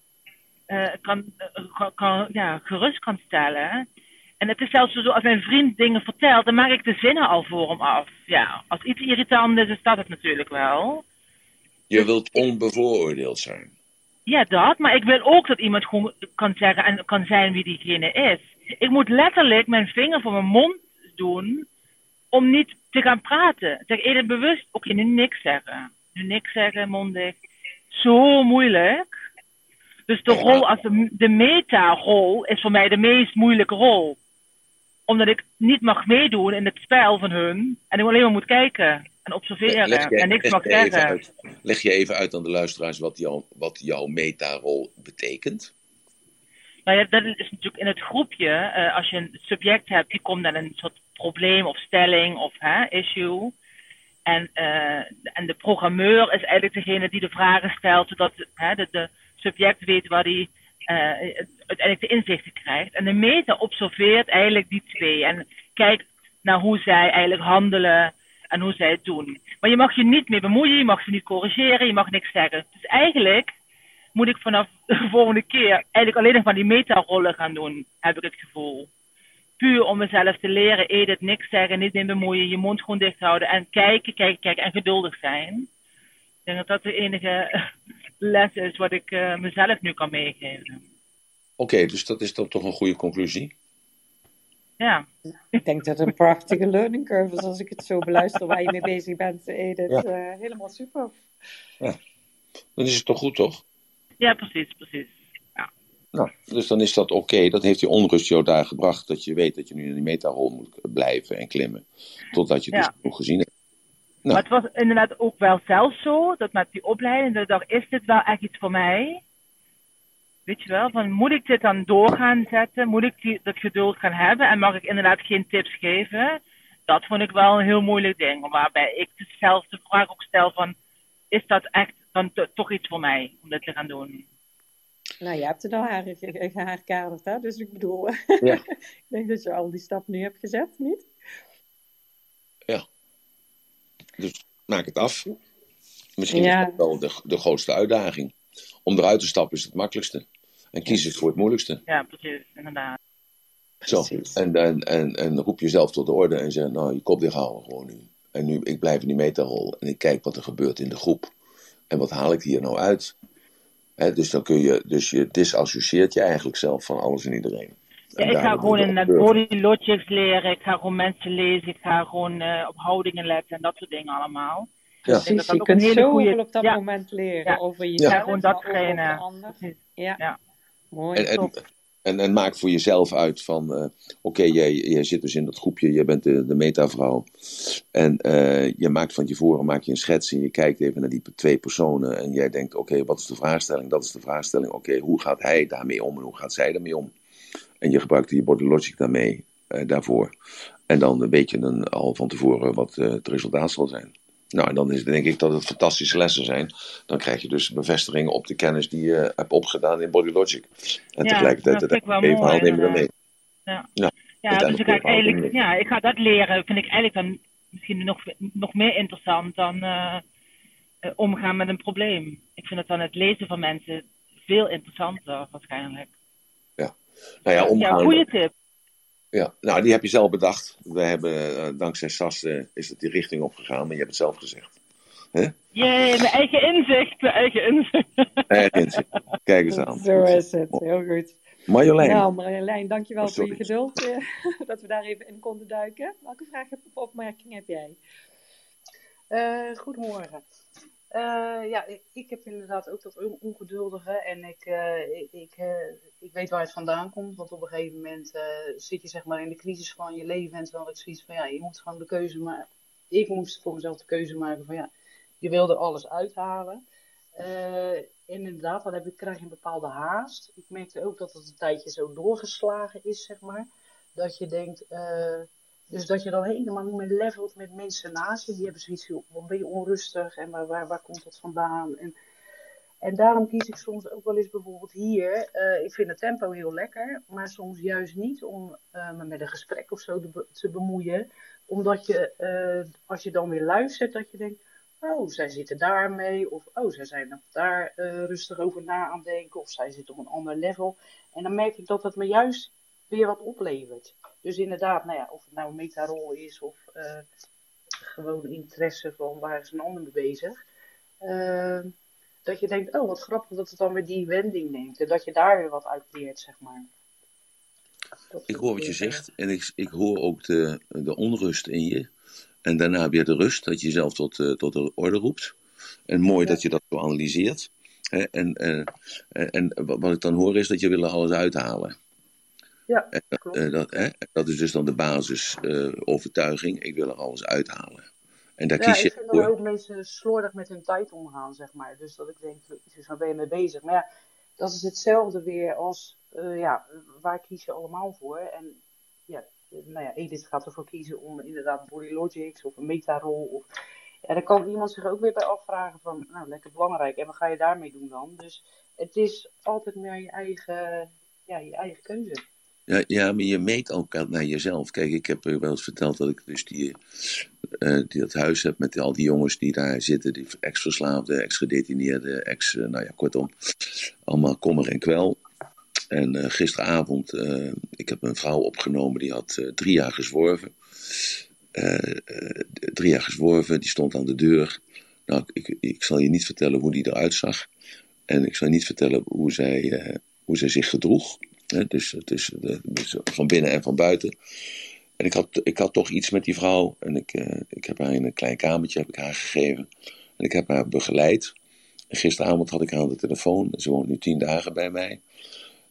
eh, kan, eh, kan, kan- ja, gerust kan stellen. En het is zelfs zo, als mijn vriend dingen vertelt, dan maak ik de zinnen al voor hem af. Ja, als iets irritant is, is dat het natuurlijk wel. Je wilt onbevooroordeeld zijn. Ja, dat. Maar ik wil ook dat iemand gewoon kan zeggen en kan zijn wie diegene is. Ik moet letterlijk mijn vinger voor mijn mond doen om niet te gaan praten. Zeg eerder bewust, oké, nu niks zeggen. Nu niks zeggen, mondig. Zo moeilijk. Dus de rol als de, de meta-rol is voor mij de meest moeilijke rol. Omdat ik niet mag meedoen in het spel van hun. En ik alleen maar moet kijken en observeren Leg en niks leg mag zeggen. uit- leg je even uit aan de luisteraars wat, jouw wat jouw meta-rol betekent. Nou ja, dat is natuurlijk in het groepje, eh, als je een subject hebt, die komt met een soort probleem of stelling of hè, issue. En, eh, en de programmeur is eigenlijk degene die de vragen stelt, zodat hè, de, de subject weet waar hij uiteindelijk de inzichten krijgt. En de meta observeert eigenlijk die twee en kijkt naar hoe zij eigenlijk handelen en hoe zij het doen. Maar je mag je niet mee bemoeien, je mag ze niet corrigeren, je mag niks zeggen. Dus eigenlijk moet ik vanaf de volgende keer eigenlijk alleen nog maar die meta-rollen gaan doen, heb ik het gevoel. Puur om mezelf te leren, Edith, niks zeggen, niet in bemoeien, je mond gewoon dicht houden en kijken, kijken, kijken en geduldig zijn. Ik denk dat dat de enige [laughs] les is wat ik eh, mezelf nu kan meegeven. Oké, dus dat is dan toch een goede conclusie. Ja, Ik denk dat het een prachtige learning curve is als ik het zo beluister waar je mee bezig bent, Edith. Ja. Eh, helemaal super. Dan is het toch goed, toch? ja precies, precies. Nou, dus dan is dat oké. Dat heeft die onrust jou daar gebracht. Dat je weet dat je nu in die metarol moet blijven en klimmen. Totdat je het Ja. dus genoeg gezien hebt. Nou. Maar het was inderdaad ook wel zelf zo, dat met die opleiding, dat ik dacht, is dit wel echt iets voor mij? Weet je wel, van moet ik dit dan door gaan zetten? Moet ik die, dat geduld gaan hebben? En mag ik inderdaad geen tips geven? Dat vond ik wel een heel moeilijk ding. Waarbij ik zelf de vraag ook stel van, is dat echt dan to- toch iets voor mij om dit te gaan doen? Nou, je hebt het al haar- hè? Dus ik bedoel, Ja. [laughs] ik denk dat je al die stap nu hebt gezet, niet? Dus maak het af. Misschien Ja. is dat wel de, de grootste uitdaging. Om eruit te stappen is het makkelijkste. En kies het voor het moeilijkste. Ja, precies, inderdaad. Zo. Precies. En, en, en, en roep jezelf tot de orde en zeg, nou, je kop dicht houden gewoon nu. En nu, ik blijf in die metarol en ik kijk wat er gebeurt in de groep. En wat haal ik hier nou uit? Dus dan kun je, dus je disassocieert je eigenlijk zelf van alles en iedereen. Ja, ik ga daardoor gewoon wordt in body logics leren, ik ga gewoon mensen lezen, ik ga gewoon eh, op houdingen letten en dat soort dingen allemaal. Ja. Ik denk dat Precies, dat je kunt zoveel goede- op dat ja. moment leren Ja. over jezelf, Ja, gewoon. Precies. Ja, Ja. mooi, En, en, en, en maak voor jezelf uit van, eh, oké, jij, jij zit dus in dat groepje, jij bent de, de metavrouw. En eh, je maakt van tevoren maak je een schets en je kijkt even naar die twee personen. En jij denkt, oké, wat is de vraagstelling? Dat is de vraagstelling. Oké, hoe gaat hij daarmee om en hoe gaat zij daarmee om? En je gebruikt je body logic daarmee, eh, daarvoor. En dan weet je dan al van tevoren wat eh, het resultaat zal zijn. Nou, en dan is, denk ik dat het fantastische lessen zijn. Dan krijg je dus bevestiging op de kennis die je hebt opgedaan in Body Logic. En Ja, tegelijkertijd dat het even haal mee. Ja, Ja, ja uiteindelijk dus ik ga, eigenlijk, ja, ik ga dat leren, vind ik eigenlijk dan misschien nog, nog meer interessant dan eh, eh, omgaan met een probleem. Ik vind het dan het lezen van mensen veel interessanter waarschijnlijk. Nou ja, Ja, goede tip. Ja, nou, die heb je zelf bedacht. We hebben, eh, dankzij SAS eh, is het die richting opgegaan, maar je hebt het zelf gezegd. Jee, mijn eigen inzicht, mijn eigen inzicht. [laughs] Erg inzicht. Kijk eens aan. Zo is het, heel goed. Marjolein, Nou, Marjolein, dankjewel Oh, voor je geduld eh, [laughs] dat we daar even in konden duiken. Welke vraag of opmerking heb jij? Eh, goedemorgen. Eh, ja, ik, heb inderdaad ook dat on- ongeduldige en ik, eh, ik, ik, eh, ik weet waar het vandaan komt. Want op een gegeven moment zit je zeg maar in de crisis van je leven en had ik zoiets van ja, je moet gewoon de keuze maken. Ik moest voor mezelf de keuze maken van ja, je wilde alles uithalen. En inderdaad, dan heb ik, krijg je een bepaalde haast. Ik merkte ook dat het een tijdje zo doorgeslagen is, zeg maar. Dat je denkt, dus dat je dan helemaal niet meer levelt met mensen naast je. Die hebben zoiets van, wat ben je onrustig en waar, waar, waar komt dat vandaan? En, en daarom kies ik soms ook wel eens bijvoorbeeld hier. eh, ik vind het tempo heel lekker, maar soms juist niet om eh, me met een gesprek of zo te, be- te bemoeien. Omdat je, eh, als je dan weer luistert, dat je denkt, oh, zij zitten daarmee. Of, oh, zij zijn nog daar rustig over na aan denken. Of zij zitten op een ander level. En dan merk ik dat het me juist weer wat oplevert. Dus inderdaad, nou ja, of het nou een metarol is of eh, gewoon interesse van waar is een ander mee bezig. Eh, dat je denkt, oh wat grappig dat het dan weer die wending neemt. En dat je daar weer wat uit leert, zeg maar. Dat Ik hoor wat je zegt en ik, ik hoor ook de, de onrust in je. En daarna weer de rust, dat je jezelf tot, eh, tot de orde roept. En mooi Ja. dat je dat zo analyseert. Hè, en, eh, en, en wat ik dan hoor is dat je wil alles uithalen. Ja, En, klopt. eh, dat, hè, dat is dus dan de basisovertuiging. overtuiging. ik wil er alles uithalen. En daar Ja, kies ik je vind dat voor. ook mensen slordig met hun tijd omgaan, zeg maar. Dus dat ik denk, jezus, waar ben je mee bezig? Maar ja, dat is hetzelfde weer als, eh, ja, waar kies je allemaal voor? En ja, eh, nou ja, Edith gaat ervoor kiezen om inderdaad Body Logics of een metarol. Of, ja, dan kan iemand zich ook weer bij afvragen van, nou, lekker belangrijk. En wat ga je daarmee doen dan? Dus het is altijd meer je eigen, ja, je eigen keuze. Ja, ja, maar je meet ook naar jezelf. Kijk, ik heb wel eens verteld dat ik dus die, eh, die dat huis heb met al die jongens die daar zitten, die ex-verslaafden, ex-gedetineerden, ex, eh, nou ja, kortom, allemaal kommer en kwel. En eh, gisteravond, ik heb een vrouw opgenomen die had drie jaar gezworven. Drie jaar gezworven, die stond aan de deur. Nou, ik, ik zal je niet vertellen hoe die eruit zag. En ik zal je niet vertellen hoe zij, hoe zij zich gedroeg. Dus het is eh, dus van binnen en van buiten. En ik had, ik had toch iets met die vrouw. En ik, eh, ik heb haar in een klein kamertje heb ik haar gegeven. En ik heb haar begeleid. Gisteravond had ik haar aan de telefoon. Ze woont nu tien dagen bij mij.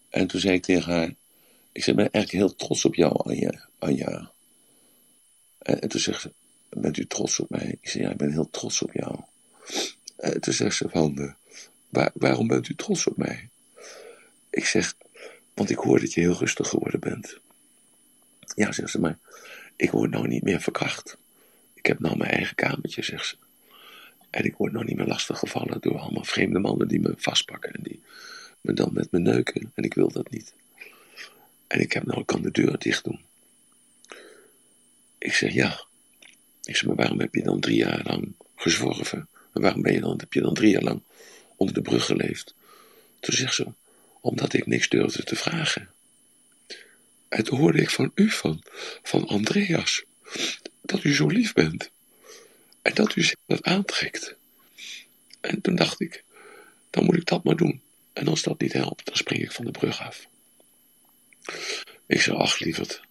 En toen zei ik tegen haar... Ik ik ben eigenlijk heel trots op jou, Anja. Anja. En, en toen zegt ze, bent u trots op mij? Ik zei, ja, ik ben heel trots op jou. En toen zegt ze van, eh, waar, waarom bent u trots op mij? Ik zeg, want ik hoor dat je heel rustig geworden bent. Ja, zegt ze, maar ik word nou niet meer verkracht. Ik heb nou mijn eigen kamertje, zegt ze. En ik word nou niet meer lastig gevallen door allemaal vreemde mannen die me vastpakken en die me dan met me neuken. En ik wil dat niet. En ik heb nou, ik kan de deur dicht doen. Ik zeg ja. Ik zeg, maar waarom heb je dan drie jaar lang gezworven? En waarom ben je dan, heb je dan drie jaar lang onder de brug geleefd? Toen zegt ze, omdat ik niks durfde te vragen. En toen hoorde ik van u, van, van Andreas, dat u zo lief bent. En dat u zich dat aantrekt. En toen dacht ik, dan moet ik dat maar doen. En als dat niet helpt, dan spring ik van de brug af. Ik zei, ach lieverd.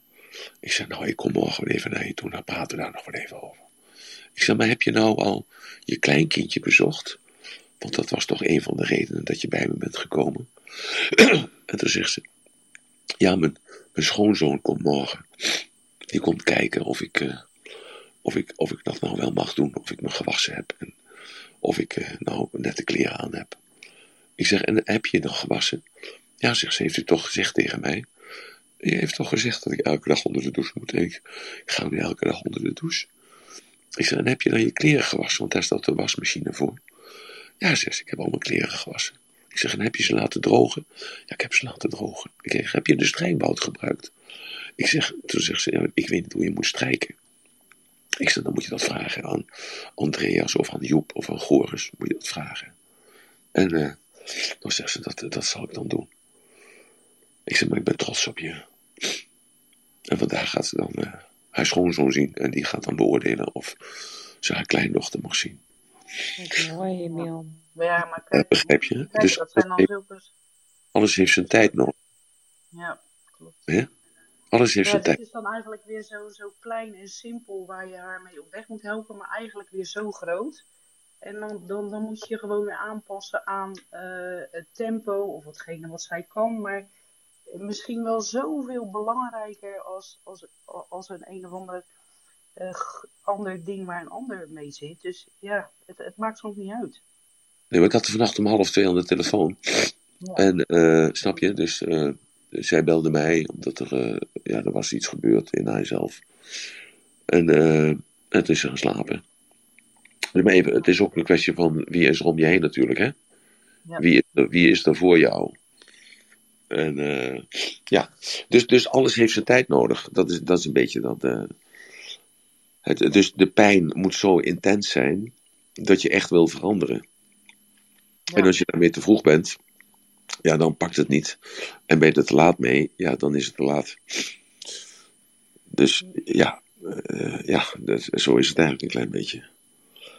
Ik zei, nou, ik kom morgen weer even naar je toe, dan praten we daar nog wel even over. Ik zei, maar heb je nou al je kleinkindje bezocht? Want dat was toch een van de redenen dat je bij me bent gekomen. [clears throat] en toen zegt ze, ja, mijn, schoonzoon komt morgen. Die komt kijken of ik, eh, of, ik, of ik dat nou wel mag doen, of ik me gewassen heb. En of ik eh, nou nette kleren aan heb. Ik zeg, en heb je nog gewassen? Ja, zegt ze, heeft u toch gezegd tegen mij? Je heeft toch gezegd dat ik elke dag onder de douche moet. Ik ga nu elke dag onder de douche. Ik zeg, en heb je dan je kleren gewassen? Want daar staat de wasmachine voor. Ja, zegt ze, ik heb al mijn kleren gewassen. Ik zeg, en heb je ze laten drogen? Ja, ik heb ze laten drogen. Ik zeg, heb je de strijkbout gebruikt? Ik zeg, toen zegt ze, ik weet niet hoe je moet strijken. Ik zeg, dan moet je dat vragen aan Andreas of aan Joep of aan Goris. Moet je dat vragen. En eh, dan zegt ze, dat, dat zal ik dan doen. Ik zeg, maar ik ben trots op je. En vandaag gaat ze dan eh, haar schoonzoon zien. En die gaat dan beoordelen of ze haar kleindochter mag zien. Mooi, Emiel. Maar ja, maar kijk, begrijp je? kijk Dus dat zijn alles, zulke... alles heeft zijn tijd nodig. Ja, klopt. Hè? Alles heeft Ja, zijn dit tijd. is dan eigenlijk weer zo, zo klein en simpel waar je haar mee op weg moet helpen, maar eigenlijk weer zo groot. En dan, dan, dan moet je je gewoon weer aanpassen aan eh, het tempo of hetgene wat zij kan. Maar misschien wel zoveel belangrijker als, als, als een een of ander, g- ander ding waar een ander mee zit. Dus ja, het, het maakt soms niet uit. Nee, maar ik had er vannacht om half twee aan de telefoon. Ja. En, eh, snap je, dus eh, zij belde mij, omdat er, eh, ja, er was iets gebeurd in haarzelf. En, en toen is ze gaan slapen. Maar even, het is ook een kwestie van wie is er om je heen natuurlijk, hè? Ja. Wie, is er, wie is er voor jou? En ja, dus, dus alles heeft zijn tijd nodig. Dat is, dat is een beetje dat. Het, dus de pijn moet zo intens zijn dat je echt wil veranderen. Ja. En als je daarmee te vroeg bent, ja, dan pakt het niet. En ben je er te laat mee, ja, dan is het te laat. Dus ja, eh, ja dat, zo is het eigenlijk een klein beetje.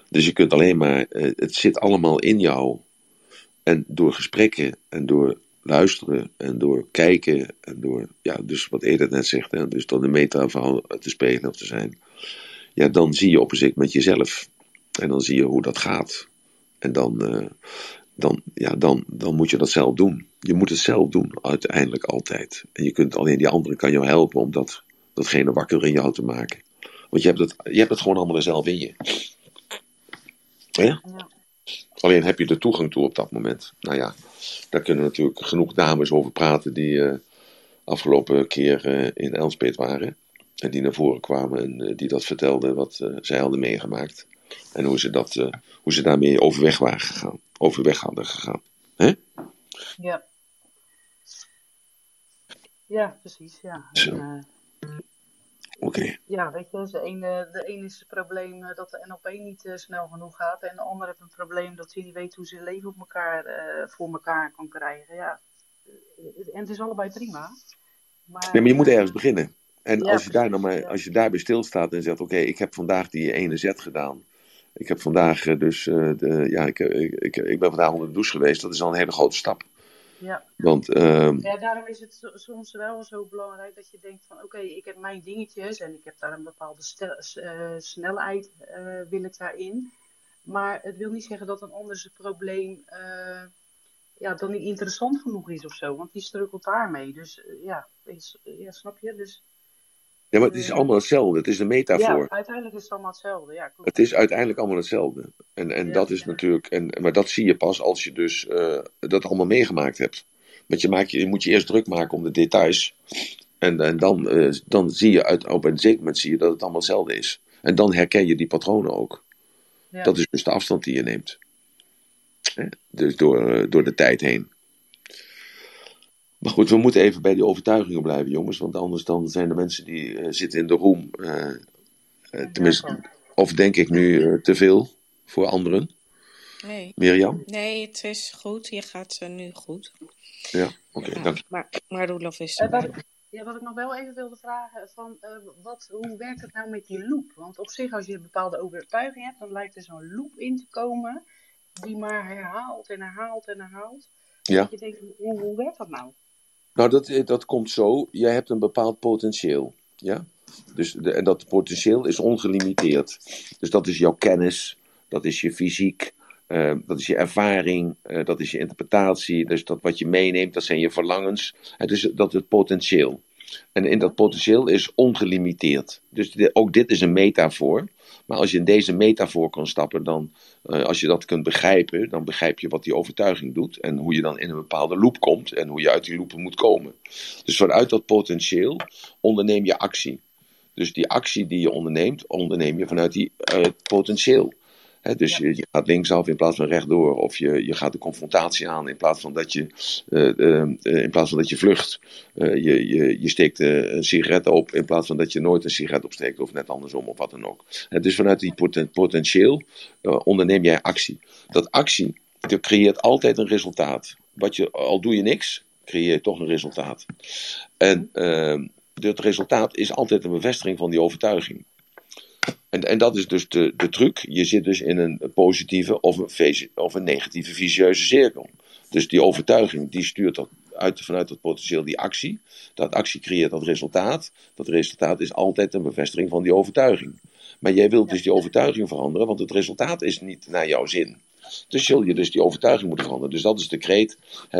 Dus je kunt alleen maar, eh, het zit allemaal in jou En door gesprekken en door luisteren en door kijken en door, ja, dus wat Edith net zegt, hè, dus dan de meta verhaal te spelen of te zijn, ja, dan zie je op een zeker moment jezelf. En dan zie je hoe dat gaat. En dan, eh, dan, ja, dan, dan moet je dat zelf doen. Je moet het zelf doen, uiteindelijk altijd. En je kunt alleen die anderen kan jou helpen om dat, datgene wakker in jou te maken. Want je hebt het, je hebt het gewoon allemaal zelf in je. Ja? Ja. Alleen heb je de toegang toe op dat moment. Nou ja, daar kunnen natuurlijk genoeg dames over praten die eh, afgelopen keer eh, in Elspet waren. En die naar voren kwamen en eh, die dat vertelden wat eh, zij hadden meegemaakt. En hoe ze, dat, eh, hoe ze daarmee overweg waren gegaan. Overweg hadden gegaan. Hè? Ja. Ja, precies. Ja. Eh, Oké. ja, weet je, de ene, de ene is het probleem eh, dat de NLP niet eh, snel genoeg gaat. En de ander heeft een probleem dat hij niet weet hoe ze leven op elkaar, eh, voor elkaar kan krijgen. Ja. Eh, En het is allebei prima. Maar, Nee, maar je moet ergens beginnen. En Ja, als, je daar nou maar, als je daarbij stilstaat en zegt: Oké, ik heb vandaag die ene zet gedaan. Ik heb vandaag eh, dus, eh, de, ja, ik, ik, ik, ik ben vandaag onder de douche geweest. Dat is al een hele grote stap. Ja. Want, ehm, Ja, daarom is het so- soms wel zo belangrijk dat je denkt van oké, ik heb mijn dingetjes en ik heb daar een bepaalde eh, snelheid eh, wil ik daarin. Maar het wil niet zeggen dat een ander probleem eh, ja, dan niet interessant genoeg is of zo, want die strukkelt daarmee. Dus eh, ja, is, ja, snap je? Dus ja, maar het is allemaal hetzelfde. Het is een metafoor. ja, uiteindelijk is het allemaal hetzelfde. Ja, klopt. Het is uiteindelijk allemaal hetzelfde. En, en Ja, dat is ja. natuurlijk, en, maar dat zie je pas als je dus eh, dat allemaal meegemaakt hebt. Want je, maakt je, je moet je eerst druk maken om de details. En, en dan, eh, dan zie je uit, op een zeker moment zie je dat het allemaal hetzelfde is. En dan herken je die patronen ook. Ja. Dat is dus de afstand die je neemt. Hè? Dus door, eh, door de tijd heen. Maar goed, we moeten even bij die overtuigingen blijven, jongens. Want anders dan zijn de mensen die eh, zitten in de room. eh, eh, tenminste, of denk ik nu eh, te veel voor anderen? Nee. Mirjam? nee, het is goed. Je gaat nu goed. Ja, oké, Ja, dank je. maar, maar Roelof is wat, ja, wat ik nog wel even wilde vragen, van, eh, wat, hoe werkt het nou met die loop? Want op zich, als je een bepaalde overtuiging hebt, dan lijkt er zo'n loop in te komen, die maar herhaalt en herhaalt en herhaalt. Ja. Dat je denkt, hoe, hoe werkt dat nou? Nou, dat, eh, dat komt zo. Jij hebt een bepaald potentieel. Ja? Dus de, en dat potentieel is ongelimiteerd. Dus dat is jouw kennis, dat is je fysiek, eh, dat is je ervaring, eh, dat is je interpretatie. Dus dat wat je meeneemt, dat zijn je verlangens. Het is dat het potentieel. En in dat potentieel is ongelimiteerd. Dus ook dit is een metafoor. Maar als je in deze metafoor kan stappen, dan, eh, als je dat kunt begrijpen, dan begrijp je wat die overtuiging doet. En hoe je dan in een bepaalde loop komt en hoe je uit die loop moet komen. Dus vanuit dat potentieel onderneem je actie. Dus die actie die je onderneemt, onderneem je vanuit die eh, potentieel. Dus Ja. je, je gaat linksaf in plaats van rechtdoor. Of je, je gaat de confrontatie aan in plaats van dat je, eh, eh, eh, in plaats van dat je vlucht. Je, je, je steekt een sigaret op in plaats van dat je nooit een sigaret opsteekt. Of net andersom of wat dan ook. Hè, dus vanuit die poten- potentieel onderneem jij actie. Dat actie dat creëert altijd een resultaat. Wat je, al doe je niks, creëer je toch een resultaat. En het resultaat is altijd een bevestiging van die overtuiging. En, en dat is dus de, de truc. Je zit dus in een positieve of een, visi- of een negatieve vicieuze cirkel. Dus die overtuiging die stuurt dat uit, vanuit dat potentieel die actie. Dat actie creëert dat resultaat. Dat resultaat is altijd een bevestiging van die overtuiging. Maar jij wilt dus die overtuiging veranderen, want het resultaat is niet naar jouw zin. Dus zul je dus die overtuiging moeten veranderen. Dus dat is de kreet.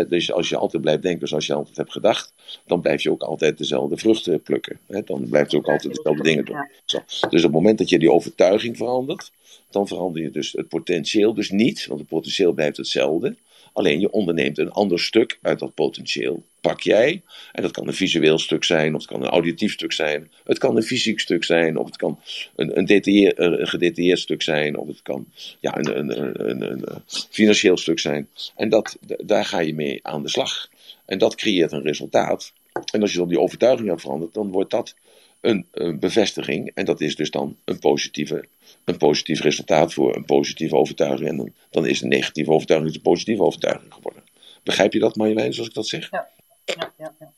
Dus als je altijd blijft denken zoals je altijd hebt gedacht, dan blijf je ook altijd dezelfde vruchten plukken. Hè, dan blijft je ook altijd dezelfde dingen doen. Zo. Dus op het moment dat je die overtuiging verandert, dan verander je dus het potentieel dus niet, want het potentieel blijft hetzelfde. Alleen je onderneemt een ander stuk uit dat potentieel. Pak jij, en dat kan een visueel stuk zijn, of het kan een auditief stuk zijn, het kan een fysiek stuk zijn, of het kan een, een, een gedetailleerd stuk zijn, of het kan ja, een, een, een, een, financieel stuk zijn. En dat, daar ga je mee aan de slag. En dat creëert een resultaat. En als je dan die overtuiging hebt veranderd, dan wordt dat een, een bevestiging. En dat is dus dan een, positieve, een positief resultaat voor een positieve overtuiging. En dan, dan is een negatieve overtuiging een positieve overtuiging geworden. Begrijp je dat, Marjolein, zoals ik dat zeg? Ja, ja, ja.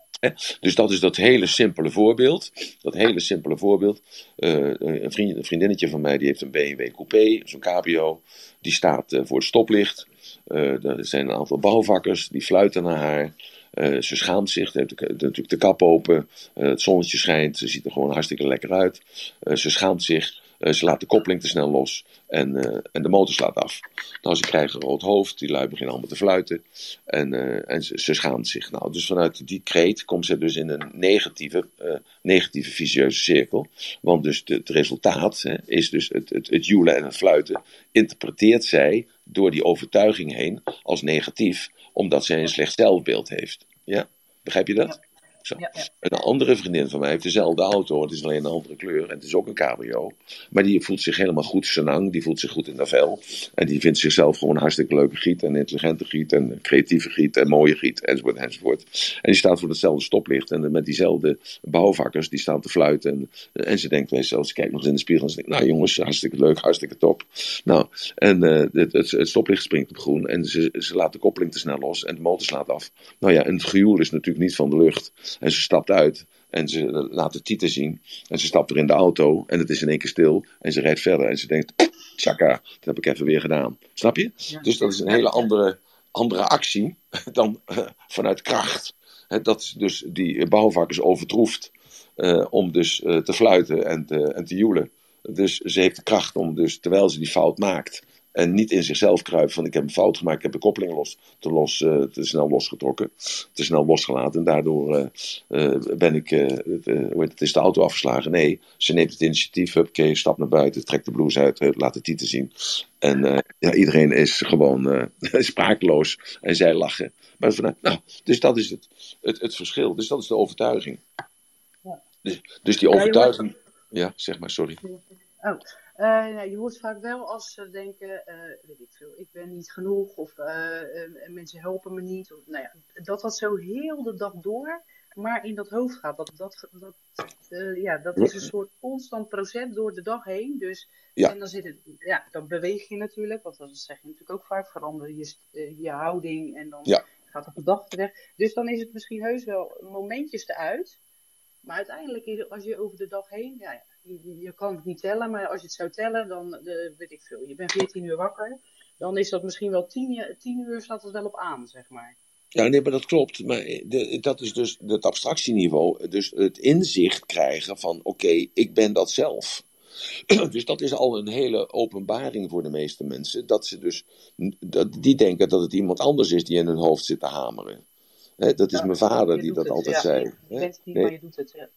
Dus dat is dat hele simpele voorbeeld. Dat hele simpele voorbeeld. Eh, een, vriend, een vriendinnetje van mij die heeft een BMW Coupé, zo'n cabrio. Die staat eh, voor het stoplicht. Eh, er zijn een aantal bouwvakkers die fluiten naar haar. Eh, ze schaamt zich, heeft natuurlijk de kap open. Eh, het zonnetje schijnt, ze ziet er gewoon hartstikke lekker uit. Eh, ze schaamt zich, ze laat de koppeling te snel los en, eh, en de motor slaat af. Nou, ze krijgen een rood hoofd, die lui beginnen allemaal te fluiten. En, eh, en ze, schaamt zich. Nou, dus vanuit die kreet komt ze dus in een negatieve, eh, negatieve vicieuze cirkel. Want dus het resultaat hè, is dus het, het, het joelen en het fluiten. Interpreteert zij door die overtuiging heen als negatief, omdat zij een slecht zelfbeeld heeft. Ja, begrijp je dat? Zo. Ja, ja. Een andere vriendin van mij heeft dezelfde auto, het is alleen een andere kleur en het is ook een cabrio. Maar die voelt zich helemaal goed senang, die voelt zich goed in de vel. En die vindt zichzelf gewoon een hartstikke leuke giet en intelligente giet en creatieve giet en mooie giet enzovoort enzovoort. En die staat voor hetzelfde stoplicht en met diezelfde bouwvakkers die staan te fluiten. En, en ze denkt bij zichzelf, ze kijkt nog eens in de spiegel en ze denkt, nou jongens, hartstikke leuk, hartstikke top. Nou, en eh, het, het, het stoplicht springt op groen en ze, ze laat de koppeling te snel los en de motor slaat af. Nou ja, en het gejoel is natuurlijk niet van de lucht. En ze stapt uit en ze laat de titel zien. En ze stapt er in de auto en het is in één keer stil. En ze rijdt verder en ze denkt, tjaka, dat heb ik even weer gedaan. Snap je? Dus dat is een hele andere, andere actie [laughs] dan eh, vanuit kracht. Hè, dat is dus die bouwvakkers overtroeft eh, om dus eh, te fluiten en te, en te joelen. Dus ze heeft de kracht om dus, terwijl ze die fout maakt, en niet in zichzelf kruipen van ik heb een fout gemaakt, ik heb de koppeling los, te, los, eh, te snel losgetrokken, te snel losgelaten. En daardoor eh, eh, ben ik, hoe heet het, is de auto afgeslagen. Nee, ze neemt het initiatief, oké, stap naar buiten, trekt de blouse uit, laat de titel zien. En ja, iedereen is gewoon [laughs] sprakeloos en zij lachen. Maar vanuit, nou, dus dat is het, het, het verschil. Dus dat is de overtuiging. Ja. Dus, dus die overtuiging. Ja, zeg maar, sorry. Oh, eh, nou, je hoort vaak wel als ze denken, eh, weet ik veel, ik ben niet genoeg of eh, mensen helpen me niet. Of, nou ja, dat dat zo heel de dag door maar in dat hoofd gaat. Dat, dat, dat, ja, dat is een soort constant proces door de dag heen. Dus, Ja. En dan, zit het, ja, dan beweeg je natuurlijk, want dat zeg je natuurlijk ook vaak, verander je, je houding en dan Ja. gaat de dag terecht. Dus dan is het misschien heus wel momentjes eruit. Maar uiteindelijk, als je over de dag heen, ja, je, je kan het niet tellen, maar als je het zou tellen, dan eh, weet ik veel. Je bent 14 uur wakker, dan is dat misschien wel 10, uur- 10 uur staat het wel op aan, zeg maar. Ja, nee, maar dat klopt. Maar de, dat is dus het abstractieniveau. Dus het inzicht krijgen van, oké, ik ben dat zelf. [clears throat] Dus dat is al een hele openbaring voor de meeste mensen. Dat ze dus, dat, die denken dat het iemand anders is die in hun hoofd zit te hameren. Dat is Ja, mijn vader die dat altijd ja. zei. Je bent niet, Nee. maar je doet het. Ja.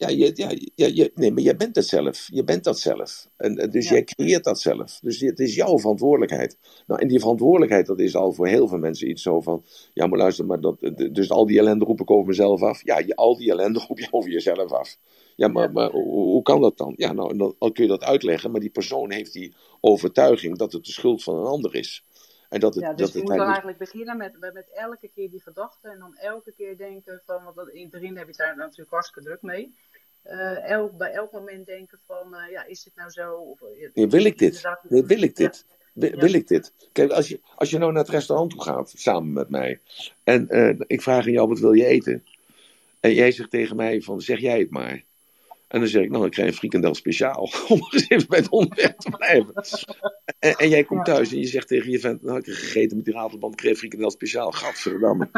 Ja, je, ja, ja, je, nee, maar jij bent het zelf. Je bent dat zelf. En, en dus Ja. jij creëert dat zelf. Dus het is jouw verantwoordelijkheid. Nou, en die verantwoordelijkheid, dat is al voor heel veel mensen iets zo van... Ja, maar luister, maar dat, dus al die ellende roep ik over mezelf af. Ja, je, al die ellende roep je [laughs] over jezelf af. Ja, maar, maar hoe, hoe kan dat dan? Ja, nou, dan, dan kun je dat uitleggen. Maar die persoon heeft die overtuiging dat het de schuld van een ander is. En dat het, Ja, dus dat je het moet dan eigenlijk beginnen met, met, elke keer die gedachte en dan elke keer denken van, want in het begin heb je daar natuurlijk hartstikke druk mee. Eh, elk, bij elk moment denken van, eh, ja, is dit nou zo? Of, eh, wil ik dit? Nee, wil ik dit? Wil, Ja. wil ik dit? Kijk, als je, als je nou naar het restaurant toe gaat, samen met mij, en ik vraag aan jou, wat wil je eten? En jij zegt tegen mij van, zeg jij het maar. En dan zeg ik, nou, ik krijg een frikandel speciaal. [laughs] Om eens even bij het onderwerp te blijven. En, en jij komt thuis en je zegt tegen je vent, nou, ik heb gegeten met die ratelband, ik kreeg frikandel speciaal. Gadverdamme.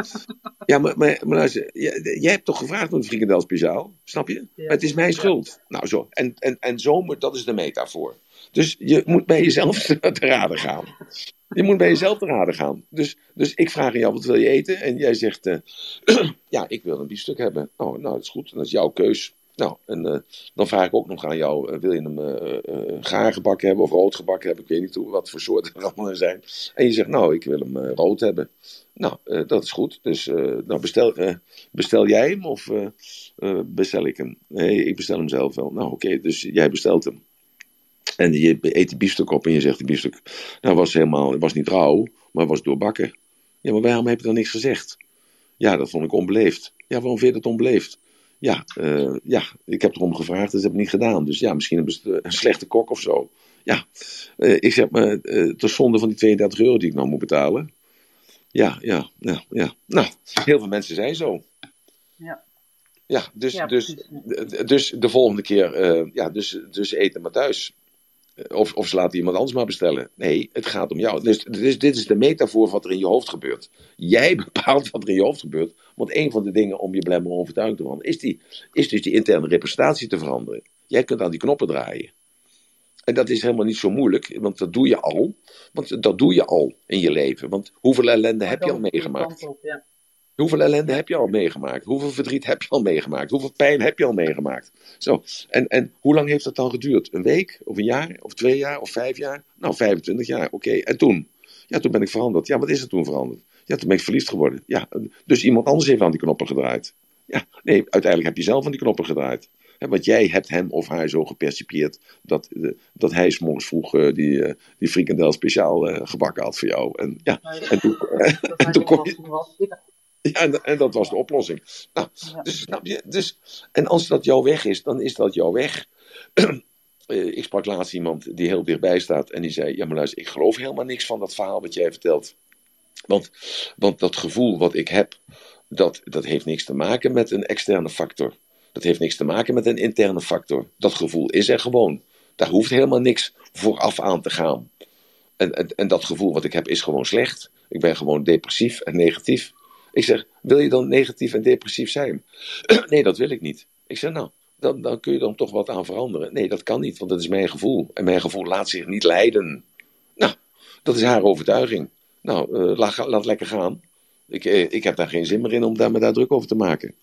ja, maar, maar, maar luister, jij, jij hebt toch gevraagd om een frikandel speciaal? Snap je? Ja. Het is mijn schuld. Nou, zo. En, en, en zo, dat is de metafoor. Dus je moet bij jezelf [laughs] te raden gaan. Je moet bij jezelf te raden gaan. Dus, dus ik vraag aan jou, wat wil je eten? En jij zegt, eh, [clears throat] ja, ik wil een biefstuk hebben. Oh, nou, dat is goed. Dat is jouw keus. Nou, en eh, dan vraag ik ook nog aan jou, eh, wil je hem eh eh, gaar gebakken hebben of rood gebakken hebben? Ik weet niet hoe, wat voor soorten er allemaal zijn. En je zegt, nou, ik wil hem rood hebben. Nou, dat is goed. Dus nou bestel, bestel jij hem of bestel ik hem? Nee, ik bestel hem zelf wel. Nou, oké, dus jij bestelt hem. En je eet die biefstuk op en je zegt die biefstuk, nou was helemaal, was niet rauw, maar was doorbakken. Ja, maar waarom heb je dan niks gezegd? Ja, dat vond ik onbeleefd. Ja, waarom vind je dat onbeleefd? Ja, eh, ja, ik heb erom gevraagd, dat heb ik niet gedaan. Dus ja, misschien een slechte kok of zo. Ja, eh, ik zeg maar, eh het is zonde van die 32 euro die ik nou moet betalen. Ja, ja, ja, ja. Nou, heel veel mensen zijn zo. Ja. Ja, dus, Ja, dus, dus de volgende keer, eh, ja, dus, dus eten maar thuis. Of, of ze laten iemand anders maar bestellen. Nee, het gaat om jou. Dus, dus dit is de metafoor van wat er in je hoofd gebeurt. Jij [laughs] bepaalt wat er in je hoofd gebeurt. Want een van de dingen om je blemmer overtuigd te worden, is, die, is dus die interne representatie te veranderen. Jij kunt aan die knoppen draaien. En dat is helemaal niet zo moeilijk, want dat doe je al. Want dat doe je al in je leven. Want hoeveel ellende heb je al meegemaakt? ja. Hoeveel ellende heb je al meegemaakt? Hoeveel verdriet heb je al meegemaakt? Hoeveel pijn heb je al meegemaakt? Zo. En, en hoe lang heeft dat dan geduurd? Een week? Of een jaar? Of twee jaar? Of vijf jaar? Nou, 25 jaar. Oké. En toen? Ja, toen ben ik veranderd. Ja, wat is er toen veranderd? Ja, toen ben ik verliefd geworden. Ja, dus iemand anders heeft aan die knoppen gedraaid. Ja, nee, uiteindelijk heb je zelf aan die knoppen gedraaid. want jij hebt hem of haar zo gepercipieerd dat, eh, dat hij morgens vroeg uh, die, uh, die frikandel speciaal gebakken had voor jou. En, ja, en toen, [laughs] en toen kon je... Ja, en, en, dat was de oplossing. Nou, dus, snap je? Dus, en als dat jouw weg is, dan is dat jouw weg. [clears throat] ik sprak laatst iemand die heel dichtbij staat en die zei: Ja, maar luister, ik geloof helemaal niks van dat verhaal wat jij vertelt. Want, want dat gevoel wat ik heb, dat, dat heeft niks te maken met een externe factor. Dat heeft niks te maken met een interne factor. Dat gevoel is er gewoon. Daar hoeft helemaal niks vooraf aan te gaan. En, en, en dat gevoel wat ik heb is gewoon slecht. Ik ben gewoon depressief en negatief. Ik zeg, wil je dan negatief en depressief zijn? [clears throat] nee, dat wil ik niet. Ik zeg, nou, dan, dan kun je dan toch wat aan veranderen. Nee, dat kan niet, want dat is mijn gevoel. En mijn gevoel laat zich niet leiden. Nou, dat is haar overtuiging. Nou, uh, laat, laat, lekker gaan. Ik, eh, ik heb daar geen zin meer in om daar, me daar druk over te maken.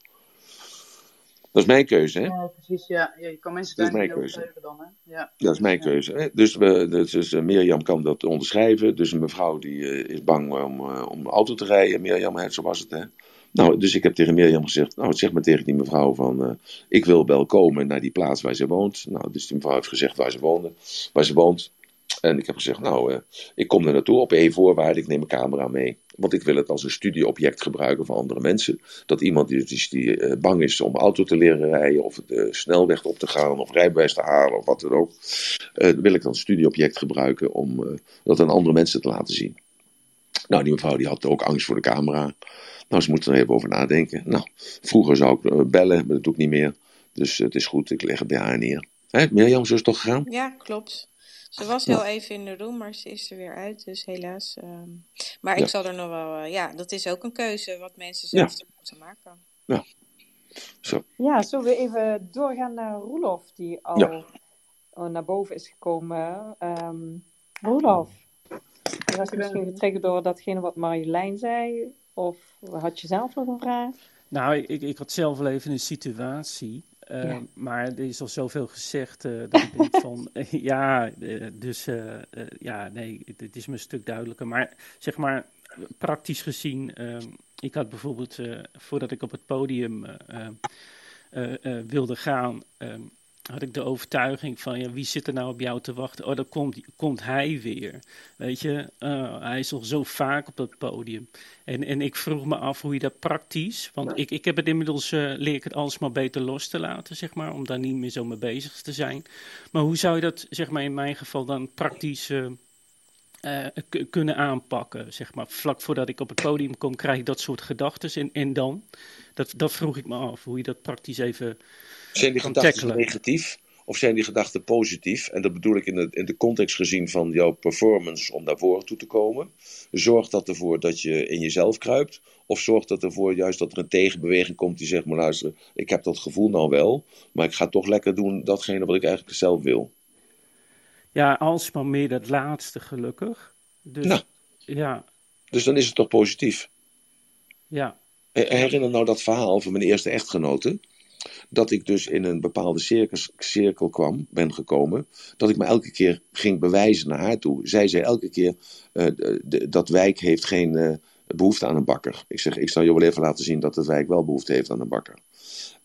Dat is mijn keuze, hè? Ja, precies, ja. ja je kan mensen daar niet keuze. dan, hè? Ja. Dat is mijn ja. keuze. Hè? Dus, we, dus uh, Mirjam kan dat onderschrijven. Dus een mevrouw die uh, is bang om, uh, om auto te rijden. Mirjam, zo was het, hè? Nou, dus ik heb tegen Mirjam gezegd, nou, zeg maar tegen die mevrouw van, ik wil wel komen naar die plaats waar ze woont. Nou, dus die mevrouw heeft gezegd waar ze woonde, waar ze woont. En ik heb gezegd, nou, uh, ik kom er naartoe op één voorwaarde, ik neem een camera mee. Want ik wil het als een studieobject gebruiken voor andere mensen. Dat iemand die, die, die uh, bang is om auto te leren rijden, of de snelweg op te gaan, of rijbewijs te halen, of wat dan ook. Uh, wil ik dan studieobject gebruiken om dat aan andere mensen te laten zien. Nou, die mevrouw die had ook angst voor de camera. Nou, ze moet er even over nadenken. Nou, vroeger zou ik bellen, maar dat doe ik niet meer. Dus het is goed, ik leg het bij haar neer. Hè, Mirjam, zo is het toch gegaan? Ja, klopt. Ze was heel even in de room, maar ze is er weer uit, dus helaas. Um, maar ik Ja. zal er nog wel, uh, ja, dat is ook een keuze wat mensen zelf ja. moeten maken. Ja. Zo. Ja, zullen we even doorgaan naar Roelof, die al Ja. naar boven is gekomen. Um, Roelof, was je misschien getriggerd door datgene wat Marjolein zei? Of had je zelf nog een vraag? Nou, ik, ik had zelf wel even een situatie. Uh, ja. Maar er is al zoveel gezegd uh, dat ik denk van, uh, [laughs] ja, dus ja, nee, het is me een stuk duidelijker. Maar zeg maar, praktisch gezien, ik had bijvoorbeeld, voordat ik op het podium wilde gaan, had ik de overtuiging van, ja, wie zit er nou op jou te wachten? Oh, dan komt, komt hij weer. Weet je, uh, hij is al zo vaak op dat podium. En, en ik vroeg me af hoe je dat praktisch, want ik, ik heb het inmiddels, uh, leer ik het alles maar beter los te laten, zeg maar, om daar niet meer zo mee bezig te zijn. Maar hoe zou je dat, zeg maar, in mijn geval dan praktisch uh, kunnen aanpakken, zeg maar? Vlak voordat ik op het podium kom, krijg ik dat soort gedachten en, en dan? Dat, dat vroeg ik me af, hoe je dat praktisch even... Zijn die gedachten negatief of zijn die gedachten positief? En dat bedoel ik in de, in de context gezien van jouw performance om naar voren toe te komen. Zorgt dat ervoor dat je in jezelf kruipt? Of zorgt dat ervoor juist dat er een tegenbeweging komt die zegt: maar luister, ik heb dat gevoel nou wel, maar ik ga toch lekker doen datgene wat ik eigenlijk zelf wil? Ja, alsmaar meer dat laatste gelukkig. Dus, nou, ja. dus dan is het toch positief? Ja. Herinner nou dat verhaal van mijn eerste echtgenote dat ik dus in een bepaalde cirkel kwam, ben gekomen, dat ik me elke keer ging bewijzen naar haar toe. Zij zei elke keer, uh, de, dat wijk heeft geen uh, behoefte aan een bakker. Ik zeg, ik zal je wel even laten zien dat het wijk wel behoefte heeft aan een bakker.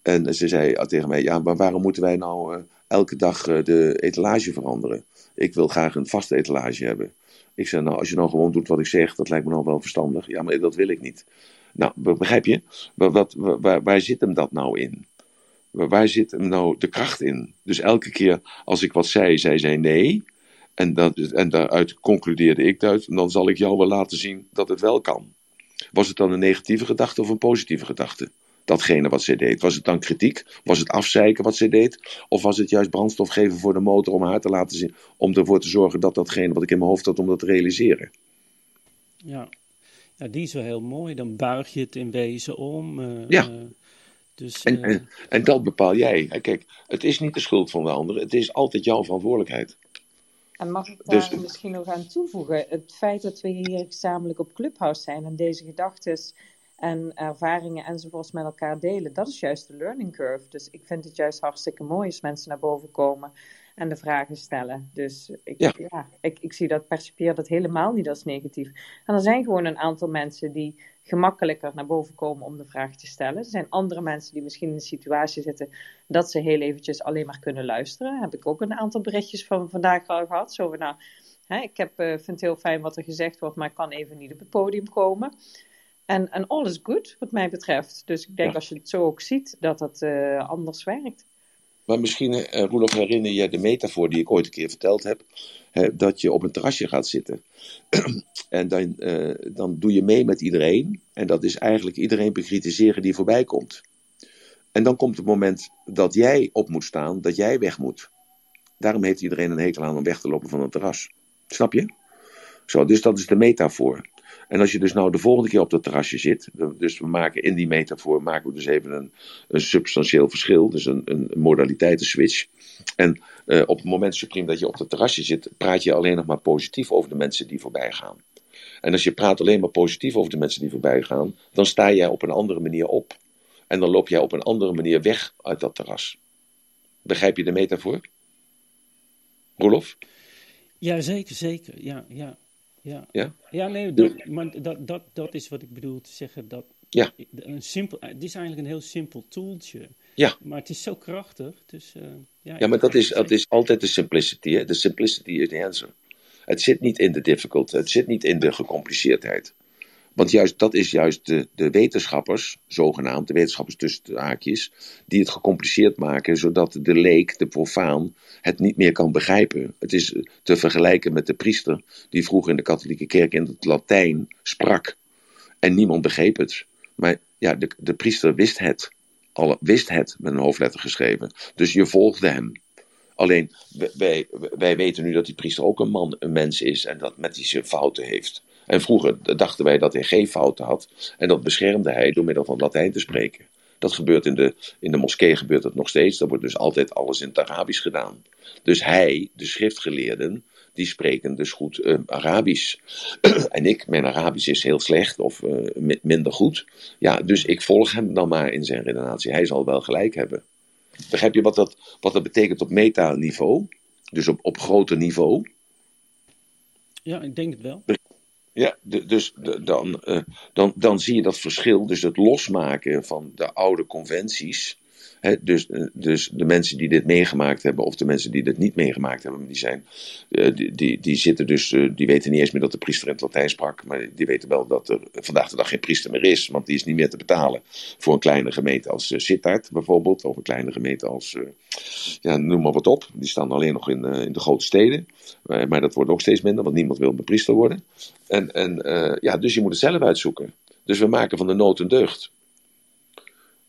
En ze zei tegen mij, ja, maar waarom moeten wij nou uh, elke dag de etalage veranderen? Ik wil graag een vaste etalage hebben. Ik zei, nou, als je nou gewoon doet wat ik zeg, dat lijkt me nou wel verstandig. Ja, maar dat wil ik niet. Nou, begrijp je? Wat, waar, waar zit hem dat nou in? Waar zit hem nou de kracht in? Dus elke keer als ik wat zei, zei zij nee. En, dat, en daaruit concludeerde ik uit. Dan zal ik jou wel laten zien dat het wel kan. Was het dan een negatieve gedachte of een positieve gedachte? Datgene wat zij deed? Was het dan kritiek? Was het afzeiken wat zij deed? Of was het juist brandstof geven voor de motor om haar te laten zien, om ervoor te zorgen dat datgene wat ik in mijn hoofd had, om dat te realiseren? Ja. ja, die is wel heel mooi. Dan buig je het in wezen om. Uh, ja. Uh, dus, en, uh, en, en, dat bepaal jij. Kijk, het is niet de schuld van de ander, het is altijd jouw verantwoordelijkheid. En mag ik daar Dus- misschien nog aan toevoegen? Het feit dat we hier gezamenlijk op Clubhouse zijn en deze gedachten en ervaringen enzovoorts met elkaar delen, dat is juist de learning curve. Dus ik vind het juist hartstikke mooi als mensen naar boven komen en de vragen stellen. Dus ik, Ja. ja. ik, ik zie dat, percipieer dat helemaal niet als negatief. En er zijn gewoon een aantal mensen die gemakkelijker naar boven komen om de vraag te stellen. Er zijn andere mensen die misschien in een situatie zitten dat ze heel eventjes alleen maar kunnen luisteren. Heb ik ook een aantal berichtjes van vandaag al gehad. Zo van, nou, hè, ik heb, eh, vind het heel fijn wat er gezegd wordt, maar ik kan even niet op het podium komen. En, en all is good, wat mij betreft. Dus ik denk Ja. als je het zo ook ziet, dat dat eh, anders werkt. Maar misschien, eh Roelof, herinner je de metafoor die ik ooit een keer verteld heb. Hè, dat je op een terrasje gaat zitten. [clears throat] en dan, eh, dan doe je mee met iedereen. En dat is eigenlijk iedereen bekritiseren die voorbij komt. En dan komt het moment dat jij op moet staan, dat jij weg moet. Daarom heeft iedereen een hekel aan om weg te lopen van een terras. Snap je? Zo, dus dat is de metafoor. En als je dus nou de volgende keer op dat terrasje zit, dus we maken in die metafoor maken we dus even een, een substantieel verschil, dus een, een modaliteitenswitch. En eh, op het moment supreme dat je op dat terrasje zit, praat je alleen nog maar positief over de mensen die voorbij gaan. En als je praat alleen maar positief over de mensen die voorbij gaan, dan sta jij op een andere manier op. En dan loop jij op een andere manier weg uit dat terras. Begrijp je de metafoor? Rolof? Ja, zeker, zeker. Ja, ja, ja. Ja? Ja, nee, dat, maar dat, dat, dat is wat ik bedoel te zeggen. Dat Ja. een simpel, het is eigenlijk een heel simpel toeltje. Ja. Maar het is zo krachtig. Dus, eh, ja, Ja, maar dat is, dat is altijd de simplicity. Hè? De simplicity is the answer. Het zit niet in de difficult, het zit niet in de gecompliceerdheid. Want juist dat is juist de, de wetenschappers, zogenaamd, de wetenschappers tussen de haakjes, die het gecompliceerd maken, zodat de leek, de profaan, het niet meer kan begrijpen. Het is te vergelijken met de priester, die vroeger in de katholieke kerk in het Latijn sprak. En niemand begreep het. Maar ja, de, de priester wist het. Al, wist het met een hoofdletter geschreven. Dus je volgde hem. Alleen, wij, wij weten nu dat die priester ook een man, een mens is en dat met die zijn fouten heeft. En vroeger dachten wij dat hij geen fouten had. En dat beschermde hij door middel van Latijn te spreken. Dat gebeurt in de, in de moskee gebeurt het nog steeds. Er wordt dus altijd alles in het Arabisch gedaan. Dus hij, de schriftgeleerden, die spreken dus goed uh, Arabisch. [clears throat] en ik, mijn Arabisch is heel slecht of uh, minder goed. Ja, dus ik volg hem dan maar in zijn redenatie. Hij zal wel gelijk hebben. Begrijp je wat dat, wat dat betekent op metaniveau? Dus op, op groter niveau? Ja, ik denk het wel. Ja, dus dan, uh, dan, dan zie je dat verschil, dus het losmaken van de oude conventies. Dus, dus de mensen die dit meegemaakt hebben, of de mensen die dit niet meegemaakt hebben, die, zijn, uh, die, die, die zitten dus, uh, die weten niet eens meer dat de priester in het Latijn sprak, maar die weten wel dat er vandaag de dag geen priester meer is, want die is niet meer te betalen voor een kleine gemeente als Sittard bijvoorbeeld, of een kleine gemeente als, ja, noem maar wat op. Die staan alleen nog in, in de grote steden, maar dat wordt ook steeds minder, want niemand wil priester worden. En, en ja, dus je moet het zelf uitzoeken. Dus we maken van de nood een deugd.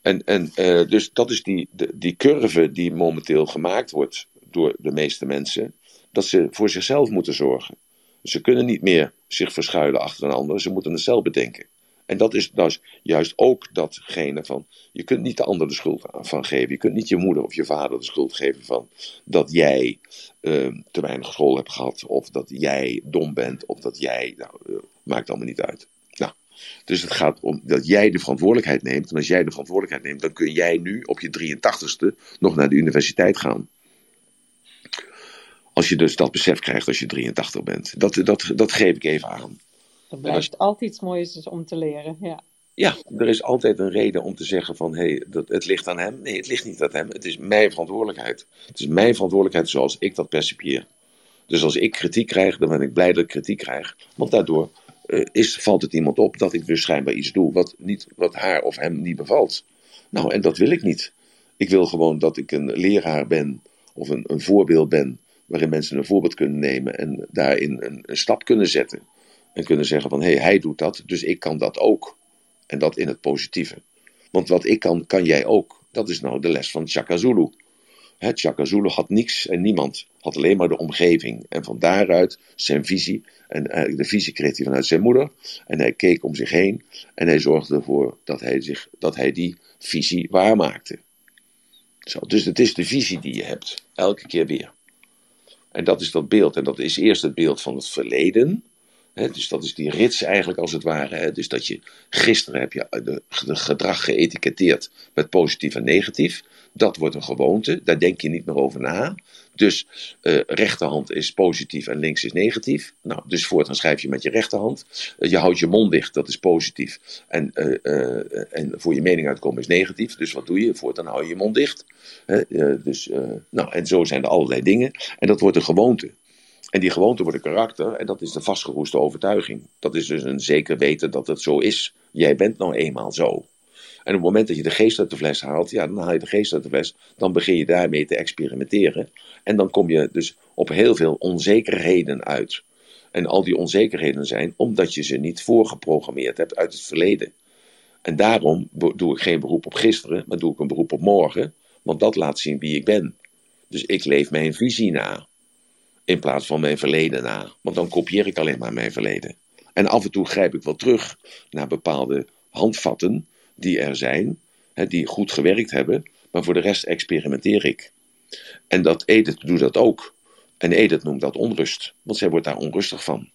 En, en uh, dus dat is die, de, die curve die momenteel gemaakt wordt door de meeste mensen, dat ze voor zichzelf moeten zorgen. Ze kunnen niet meer zich verschuilen achter een ander, ze moeten het zelf bedenken. En dat is, is juist ook datgene van, je kunt niet de ander de schuld van geven. Je kunt niet je moeder of je vader de schuld geven van dat jij uh, te weinig school hebt gehad, of dat jij dom bent, of dat jij, nou, uh, maakt allemaal niet uit. Dus het gaat om dat jij de verantwoordelijkheid neemt. En als jij de verantwoordelijkheid neemt, dan kun jij nu op je 83ste nog naar de universiteit gaan. Als je dus dat besef krijgt als je 83 bent. Dat, dat, dat geef ik even aan. Er blijft als... altijd iets moois om te leren, ja. Ja, er is altijd een reden om te zeggen van, hé, hey, het ligt aan hem. Nee, het ligt niet aan hem. Het is mijn verantwoordelijkheid. Het is mijn verantwoordelijkheid zoals ik dat percipieer. Dus als ik kritiek krijg, dan ben ik blij dat ik kritiek krijg. Want daardoor is, valt het iemand op dat ik dus schijnbaar iets doe wat, niet, wat haar of hem niet bevalt. Nou, en dat wil ik niet. Ik wil gewoon dat ik een leraar ben of een, een voorbeeld ben waarin mensen een voorbeeld kunnen nemen en daarin een, een stap kunnen zetten. En kunnen zeggen van, hé, hey, hij doet dat, dus ik kan dat ook. En dat in het positieve. Want wat ik kan, kan jij ook. Dat is nou de les van Chaka Zulu. Hè, Chaka Zulu had niks en niemand. Had alleen maar de omgeving. En van daaruit zijn visie. En eigenlijk de visie kreeg hij vanuit zijn moeder. En hij keek om zich heen. En hij zorgde ervoor dat hij, zich, dat hij die visie waarmaakte. Zo, dus het is de visie die je hebt. Elke keer weer. En dat is dat beeld. En dat is eerst het beeld van het verleden. Dus dat is die rits eigenlijk als het ware. Dus dat je gisteren heb je de, gedrag geëtiketteerd met positief en negatief. Dat wordt een gewoonte, daar denk je niet meer over na. Dus uh, rechterhand is positief en links is negatief. Nou, dus voortaan schrijf je met je rechterhand. Uh, je houdt je mond dicht, dat is positief. En, uh, en voor je mening uitkomen is negatief. Dus wat doe je? Voortaan hou je je mond dicht. dus, nou, en zo zijn er allerlei dingen. En dat wordt een gewoonte. En die gewoonte wordt een karakter en dat is de vastgeroeste overtuiging. Dat is dus een zeker weten dat het zo is. Jij bent nou eenmaal zo. En op het moment dat je de geest uit de fles haalt, ja, dan haal je de geest uit de fles, dan begin je daarmee te experimenteren. En dan kom je dus op heel veel onzekerheden uit. En al die onzekerheden zijn omdat je ze niet voorgeprogrammeerd hebt uit het verleden. En daarom doe ik geen beroep op gisteren, maar doe ik een beroep op morgen, want dat laat zien wie ik ben. Dus ik leef mijn visie na in plaats van mijn verleden na. Want dan kopieer ik alleen maar mijn verleden. En af en toe grijp ik wel terug naar bepaalde handvatten die er zijn, hè, die goed gewerkt hebben, maar voor de rest experimenteer ik. En dat Edith doet dat ook. En Edith noemt dat onrust, want zij wordt daar onrustig van.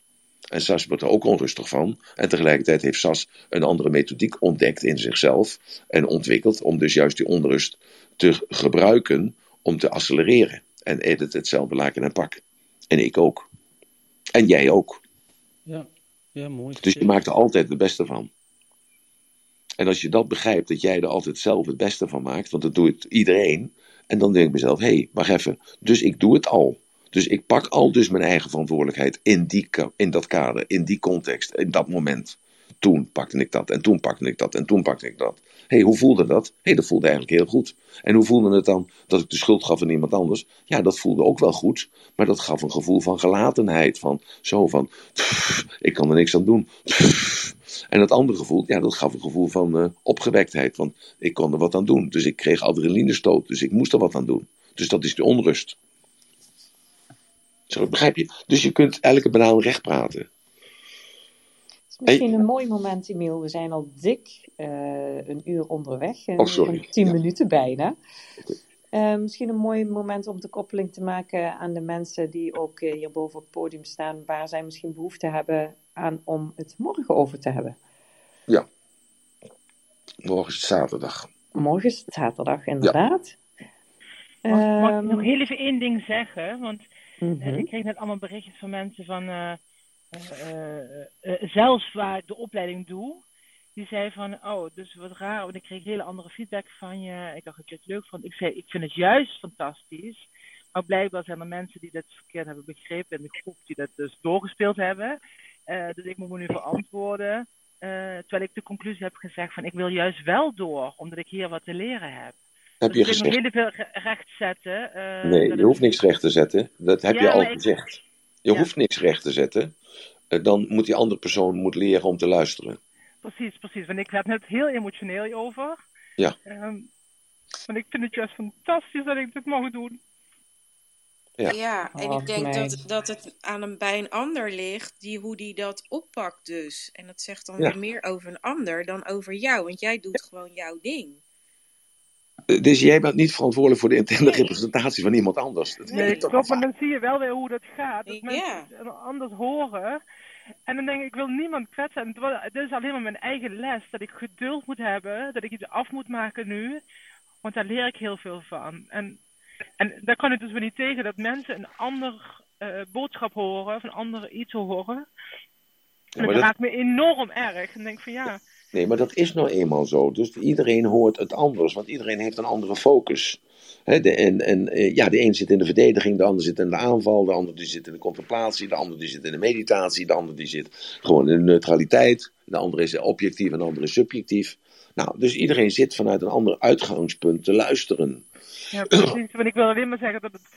En Sas wordt er ook onrustig van. En tegelijkertijd heeft Sas een andere methodiek ontdekt in zichzelf en ontwikkeld om dus juist die onrust te gebruiken om te accelereren. En Edith hetzelfde laken en pak. En ik ook. En jij ook. Ja, ja mooi. Dus je maakt er altijd het beste van. En als je dat begrijpt, dat jij er altijd zelf het beste van maakt, want dat doet iedereen. En dan denk ik mezelf, hé, hey, wacht even. Dus ik doe het al. Dus ik pak al dus mijn eigen verantwoordelijkheid in, die, in dat kader, in die context, in dat moment. Toen pakte ik dat, en toen pakte ik dat, en toen pakte ik dat. Hey, hoe voelde dat? Hé, hey, dat voelde eigenlijk heel goed. En hoe voelde het dan dat ik de schuld gaf aan iemand anders? Ja, dat voelde ook wel goed, maar dat gaf een gevoel van gelatenheid. Van zo van, ik kan er niks aan doen. En dat andere gevoel, ja, dat gaf een gevoel van uh, opgewektheid. Want ik kon er wat aan doen. Dus ik kreeg adrenalinestoot, dus ik moest er wat aan doen. Dus dat is de onrust. Zo, begrijp je? Dus je kunt elke banaal recht praten. Misschien een mooi moment, Emiel. We zijn al dik uh, een uur onderweg. Oh, sorry. Tien ja. minuten bijna. Uh, misschien een mooi moment om de koppeling te maken aan de mensen die ook uh, hier boven op het podium staan, waar zij misschien behoefte hebben aan om het morgen over te hebben. Ja. Morgen is het zaterdag. Morgen is het zaterdag, inderdaad. Mag, mag ik Ehm, nog heel even één ding zeggen? Want mhm. eh, ik kreeg net allemaal berichtjes van mensen van, eh, eh, eh, eh, zelfs waar ik de opleiding doe, die zei van, oh, dus wat raar, want ik kreeg hele andere feedback van je. Ik dacht dat je het leuk vond. Ik zei, ik vind het juist fantastisch. Maar blijkbaar zijn er mensen die dit verkeerd hebben begrepen in de groep die dat dus doorgespeeld hebben. Eh, dus ik moet me nu verantwoorden. Eh, terwijl ik de conclusie heb gezegd van ik wil juist wel door, omdat ik hier wat te leren heb. Heb Dus je ik gezegd? heel veel re- recht zetten. eh, Nee, dat je hoeft niks recht te zetten. Dat heb Ja, je al ik- gezegd. Je Ja. hoeft niks recht te zetten. Eh, Dan moet die andere persoon moet leren om te luisteren. Precies, precies. Want ik werd net heel emotioneel over. Ja. Ehm, want ik vind het juist fantastisch dat ik dit mag doen. Ja. Ja, en ik denk dat, dat het aan een, bij een ander ligt, die, hoe die dat oppakt dus. En dat zegt dan Ja. weer meer over een ander dan over jou, want jij doet gewoon jouw ding. Eh, Dus jij bent niet verantwoordelijk voor de interne Nee. representatie van iemand anders. Dat Nee, weet ik toch klopt, maar dan zie je wel weer hoe dat gaat. Dat Ja. mensen anders horen. En dan denk ik, ik wil niemand kwetsen. En het is alleen maar mijn eigen les. Dat ik geduld moet hebben. Dat ik iets af moet maken nu. Want daar leer ik heel veel van. En, en daar kan ik dus weer niet tegen dat mensen een ander eh, boodschap horen. Of een ander iets horen. En dat dat, raakt me enorm erg. En denk van ja, nee, maar dat is nou eenmaal zo. Dus iedereen hoort het anders, want iedereen heeft een andere focus. De, en en eh, ja, de een zit in de verdediging, de ander zit in de aanval, de ander die zit in de contemplatie, de ander die zit in de meditatie, de ander die zit gewoon in de neutraliteit, de andere is objectief en de andere is subjectief. Nou, dus iedereen zit vanuit een ander uitgangspunt te luisteren. Ja, precies. Want ik wil alleen maar zeggen dat het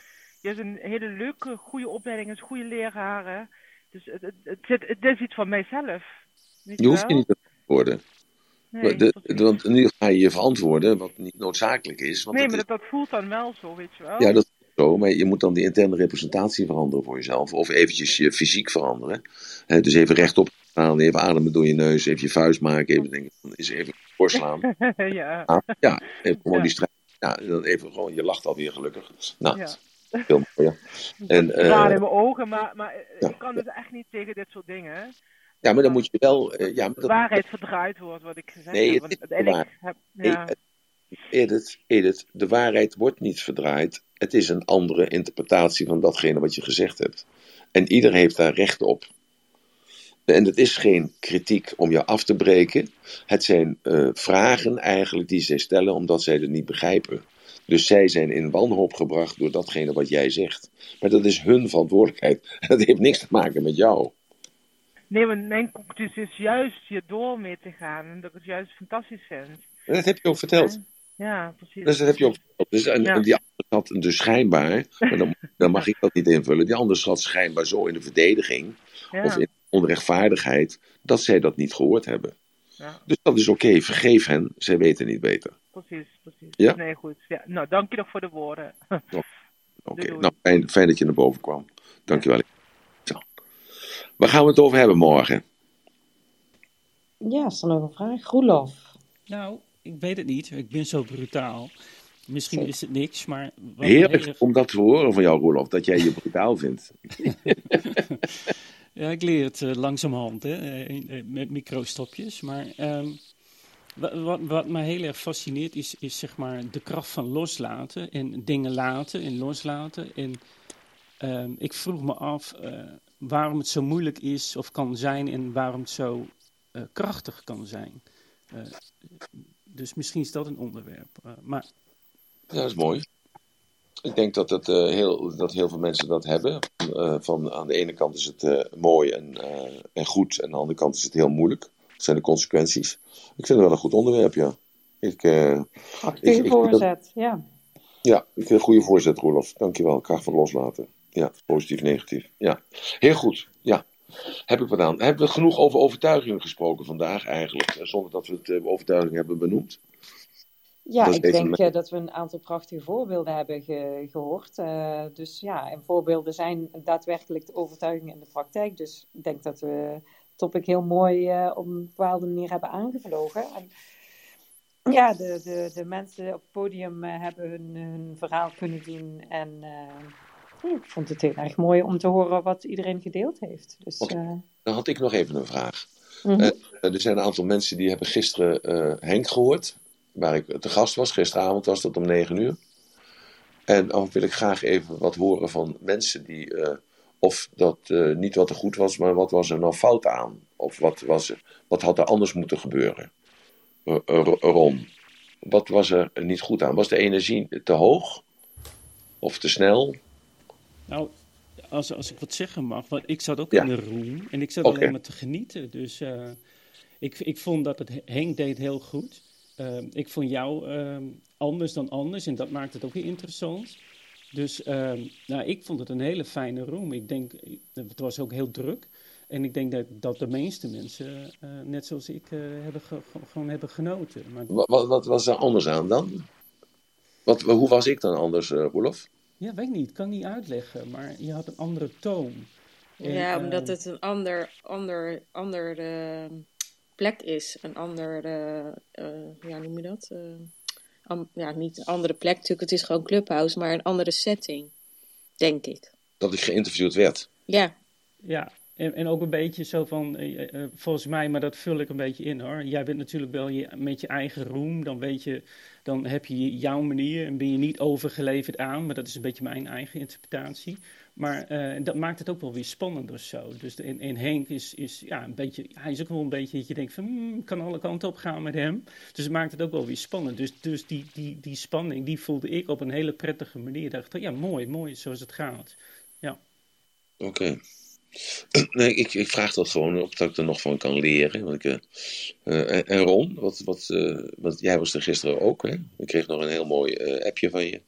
juist een hele leuke, goede opleiding is, goede leraren. Dus het, het, het, zit- het is iets van mijzelf. Je hoeft je niet te worden. Nee, de, precies. de- want nu ga je je verantwoorden, wat niet noodzakelijk is. Want nee dat maar is- dat, voelt dan wel zo, weet je wel. Ja, dat is zo, maar je moet dan de interne representatie veranderen voor jezelf. Of eventjes je fysiek veranderen. Dus even rechtop staan, even ademen door je neus, even je vuist maken, even denken, van, is even doorslaan. [laughs] ja. Ja, ja, even gewoon Ja. die strijd. Ja, dan even gewoon, je lacht alweer gelukkig. Nou, Ja. veel mooier. [laughs] En, eh, Tranen in mijn ogen, maar, maar eh, ja. ik kan dus echt niet tegen dit soort dingen. Ja, maar dan moet je wel. eh, ja, maar De dat, waarheid verdraaid wordt, wat ik gezegd Nee, heb. het is heb, ja. Edith, Edith, de waarheid wordt niet verdraaid. Het is een andere interpretatie van datgene wat je gezegd hebt. En ieder heeft daar recht op. En het is geen kritiek om je af te breken. Het zijn eh, vragen eigenlijk die zij stellen omdat zij het niet begrijpen. Dus zij zijn in wanhoop gebracht door datgene wat jij zegt. Maar dat is hun verantwoordelijkheid. [laughs] Dat heeft niks te maken met jou. Nee, want mijn conclusie is juist je door mee te gaan. En dat ik het juist fantastisch vind. En dat heb je ook verteld. Ja, precies. Dus dat heb je ook verteld. Dus, en, Ja. en die andere zat dus schijnbaar, maar dan, [laughs] dan mag ik dat niet invullen. Die andere zat schijnbaar zo in de verdediging Ja. of in onrechtvaardigheid dat zij dat niet gehoord hebben. Ja. Dus dat is oké, vergeef hen, zij weten niet beter. Precies, precies. Ja? Nee, goed. Ja. Nou, dank je nog voor de woorden. Oké, nou fijn, fijn dat je naar boven kwam. Dankjewel. Zo. Waar gaan we het over hebben morgen? Ja, is er nog een vraag? Roelof. Nou, ik weet het niet. Ik ben zo brutaal. Misschien is het niks, maar... Heerlijk heel erg- om dat te horen van jou, Roelof, dat jij je brutaal vindt. [laughs] Ja, ik leer het eh, langzamerhand, hè, eh, eh, met microstopjes. Maar ehm, wa- wat, wat mij heel erg fascineert is, is zeg maar de kracht van loslaten en dingen laten en loslaten. En ehm, ik vroeg me af eh, waarom het zo moeilijk is of kan zijn en waarom het zo eh, krachtig kan zijn. Eh, dus misschien is dat een onderwerp. Eh, maar Ja, dat is mooi. Ik denk dat, het, eh, heel, dat heel veel mensen dat hebben. Eh, van, aan de ene kant is het eh, mooi en, eh, en goed, en aan de andere kant is het heel moeilijk. Dat zijn de consequenties. Ik vind het wel een goed onderwerp, ja. Ik, eh, Prachtige ik dat- voorzet, ja. ja, ik vind een goede voorzet, Roelof. Dankjewel. Kracht van loslaten. Ja, positief, negatief. Ja, heel goed. Ja, heb ik wat aan. Hebben we genoeg over overtuigingen gesproken vandaag eigenlijk, eh, zonder dat we het eh, overtuiging hebben benoemd? Ja, ik denk mijn- eh, dat we een aantal prachtige voorbeelden hebben ge- gehoord. Eh, dus ja, en voorbeelden zijn daadwerkelijk de overtuiging in de praktijk. Dus ik denk dat we het topic heel mooi op een bepaalde manier hebben aangevlogen. En ja, de, de, de mensen op het podium hebben hun, hun verhaal kunnen doen. En ik vond het heel erg mooi om te horen wat iedereen gedeeld heeft. Dus, eh, Dan had ik nog even een vraag. mhm. Eh, er zijn een aantal mensen die hebben gisteren eh, Henk gehoord, waar ik te gast was. Gisteravond was dat om 9 uur. En dan wil ik graag even wat horen van mensen die, eh, of dat eh, niet wat er goed was, maar wat was er nou fout aan? Of wat, was er, wat had er anders moeten gebeuren? Eh, eh, Ron, wat was er niet goed aan? Was de energie te hoog? Of te snel? Nou, als, als ik wat zeggen mag, want ik zat ook Ja. in de room en ik zat alleen maar te genieten. Dus eh, ik, ik vond dat het Henk deed heel goed. Eh, ik vond jou eh, anders dan anders en dat maakt het ook weer interessant. Dus nou, ik vond het een hele fijne room. Ik denk, het was ook heel druk. En ik denk dat, dat de meeste mensen, net zoals ik, hebben ge- ge- gewoon hebben genoten. Maar Wat, wat, wat was er anders aan dan? Wat, hoe was ik dan anders, Roelof? Ja, weet ik niet, kan niet uitleggen, maar je had een andere toon. En, ja, omdat het een ander, ander, ander plek is. Een ander, eh, eh, ja, noem je dat? Eh, am- ja, niet een andere plek natuurlijk, het is gewoon Clubhouse, maar een andere setting, denk ik. Dat ik geïnterviewd werd. Ja, Ja, en, en ook een beetje zo van, eh, eh, volgens mij, maar dat vul ik een beetje in hoor. Jij bent natuurlijk wel je, met je eigen room, dan weet je, dan heb je jouw manier en ben je niet overgeleverd aan, maar dat is een beetje mijn eigen interpretatie. Maar eh, dat maakt het ook wel weer spannend of zo. Dus en Henk is, is ja, een beetje, hij is ook wel een beetje dat je denkt van, hmm, kan alle kanten op gaan met hem. Dus het maakt het ook wel weer spannend. Dus, dus die, die, die spanning, die voelde ik op een hele prettige manier. Ik dacht, ja, mooi, mooi zoals het gaat. Ja. Oké. [clears throat] Nee, ik, ik vraag dat gewoon of dat ik er nog van kan leren. Want ik, eh, eh, en- en Ron, wat, wat, eh, want jij was er gisteren ook, hè? Ik kreeg nog een heel mooi eh, appje van je.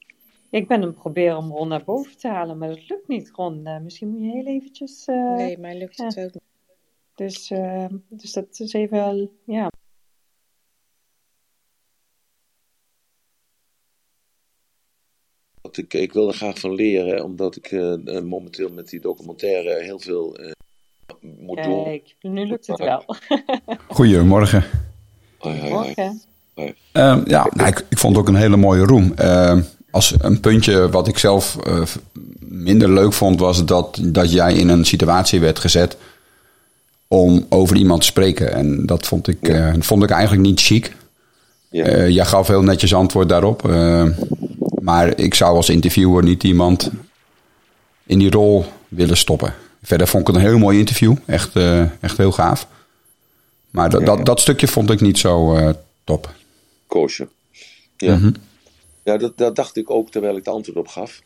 Ik ben hem proberen om Ron naar boven te halen, maar dat lukt niet, Ron. Eh, misschien moet je heel eventjes... eh, nee, mij lukt het ook niet. Dus, eh, dus dat is even, ja. Ik, ik wil er graag van leren, omdat ik eh, eh, momenteel met die documentaire heel veel eh, moet doen. Kijk, nu lukt het wel. [laughs] Goedemorgen. Hoi, hoi, hoi. Morgen. Ehm, ja, nou, ik, ik vond het ook een hele mooie room. Ehm, als een puntje wat ik zelf eh, minder leuk vond, was dat, dat jij in een situatie werd gezet om over iemand te spreken. En dat vond ik, Ja. eh, vond ik eigenlijk niet chic. Ja. Eh, jij gaf heel netjes antwoord daarop. Maar ik zou als interviewer niet iemand in die rol willen stoppen. Verder vond ik het een heel mooi interview. Echt, eh, echt heel gaaf. Maar dat, Ja. dat, dat stukje vond ik niet zo eh, top. Koosje. Ja, Mhm. ja dat, dat dacht ik ook terwijl ik de antwoord op gaf.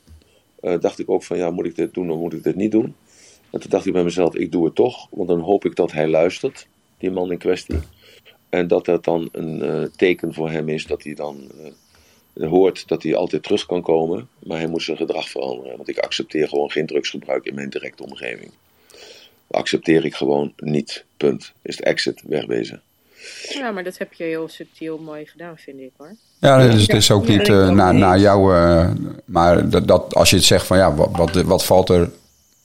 Eh, dacht ik ook van, ja, moet ik dit doen of moet ik dit niet doen? En toen dacht ik bij mezelf, ik doe het toch. Want dan hoop ik dat hij luistert, die man in kwestie. En dat dat dan een teken voor hem is dat hij dan hoort dat hij altijd terug kan komen. Maar hij moet zijn gedrag veranderen. Want ik accepteer gewoon geen drugsgebruik in mijn directe omgeving. Accepteer ik gewoon niet. Punt. Is het exit, wegwezen. Ja, maar dat heb je heel subtiel mooi gedaan, vind ik hoor. Ja, dus het is ook niet eh, niet. naar jou. eh, maar dat, dat, als je het zegt van ja, wat, wat, wat valt er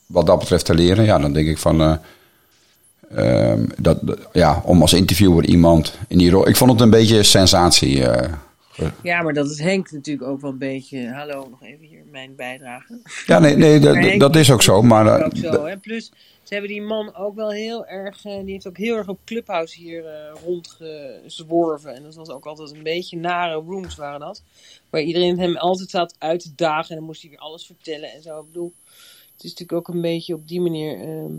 wat dat betreft te leren? Ja, dan denk ik van. eh, ehm, dat, ja, om als interviewer iemand in die rol. Ik vond het een beetje sensatie. Ja, maar dat is Henk natuurlijk ook wel een beetje. Hallo, nog even hier mijn bijdrage. ja, nee, nee Henk dat is ook zo. Maar Dat is eh, ook zo, hè? Plus, ze hebben die man ook wel heel erg. eh, die heeft ook heel erg op Clubhouse hier eh, rondgezworven. En dat was ook altijd een beetje nare rooms, waren dat. Waar iedereen hem altijd zat uit te dagen. En dan moest hij weer alles vertellen en zo. Ik bedoel, het is natuurlijk ook een beetje op die manier ehm,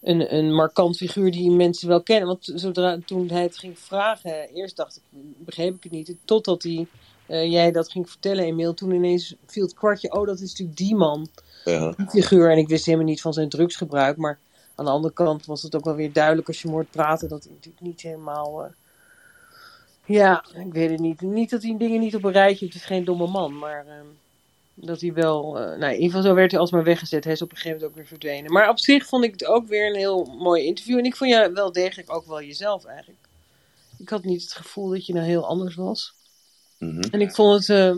een, een markant figuur die mensen wel kennen. Want zodra toen hij het ging vragen, eerst dacht ik, begreep ik het niet. Totdat hij, eh, jij dat ging vertellen, Emiel. Toen ineens viel het kwartje, oh, dat is natuurlijk die man Ja. figuur. En ik wist helemaal niet van zijn drugsgebruik. Maar aan de andere kant was het ook wel weer duidelijk als je hem hoort praten dat hij natuurlijk niet helemaal. eh, ja, ik weet het niet. Niet dat hij dingen niet op een rijtje heeft. Het is geen domme man. Maar ehm, dat hij wel. eh, nou, in ieder geval zo werd hij alsmaar weggezet. Hij is op een gegeven moment ook weer verdwenen. Maar op zich vond ik het ook weer een heel mooi interview. En ik vond jou wel degelijk ook wel jezelf eigenlijk. Ik had niet het gevoel dat je nou heel anders was. Mhm. En ik vond het, eh,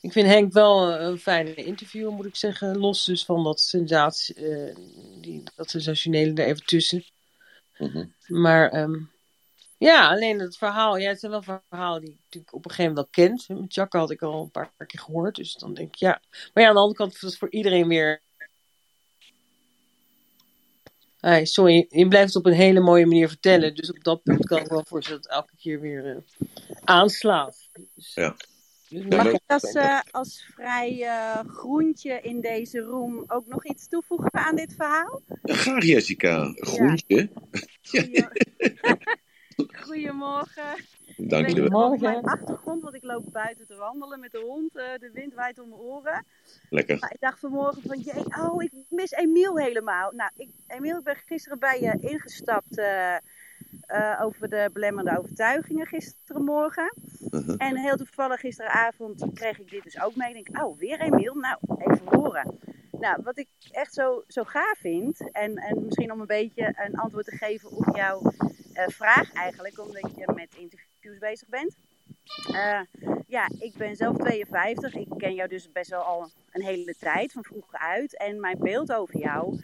ik vind Henk wel eh, een fijne interview, moet ik zeggen. Los dus van dat sensatie, die, dat sensationele er even tussen. Mhm. Maar ehm, ja, alleen het verhaal, ja, het zijn wel verhalen die ik natuurlijk op een gegeven moment wel kent. Met Jacques had ik al een paar keer gehoord, dus dan denk ik ja. Maar ja, aan de andere kant is het voor iedereen weer. Hey, sorry, je blijft het op een hele mooie manier vertellen. Dus op dat punt kan ik wel voorstellen dat het elke keer weer eh, aanslaat. Dus, Ja. dus Ja, Mag ik als, eh, als vrij eh, groentje in deze room ook nog iets toevoegen aan dit verhaal? Graag Jessica. Groentje. Goeie- [laughs] [laughs] Goedemorgen. Dank weet wel. mijn achtergrond, want ik loop buiten te wandelen met de hond. eh, de wind waait om mijn oren. Lekker. Maar ik dacht vanmorgen van, jee, oh, ik mis Emiel helemaal. Nou, ik, Emiel, ik ben gisteren bij je ingestapt eh, eh, over de belemmerende overtuigingen gisterenmorgen. Mhm. En heel toevallig gisteravond kreeg ik dit dus ook mee. Ik denk, oh, weer Emiel? Nou, even horen. Nou, wat ik echt zo, zo gaaf vind, en, en misschien om een beetje een antwoord te geven op jouw vraag eigenlijk, omdat je met interviews bezig bent. Eh, ja, ik ben zelf 52. Ik ken jou dus best wel al een hele tijd, van vroeger uit. En mijn beeld over jou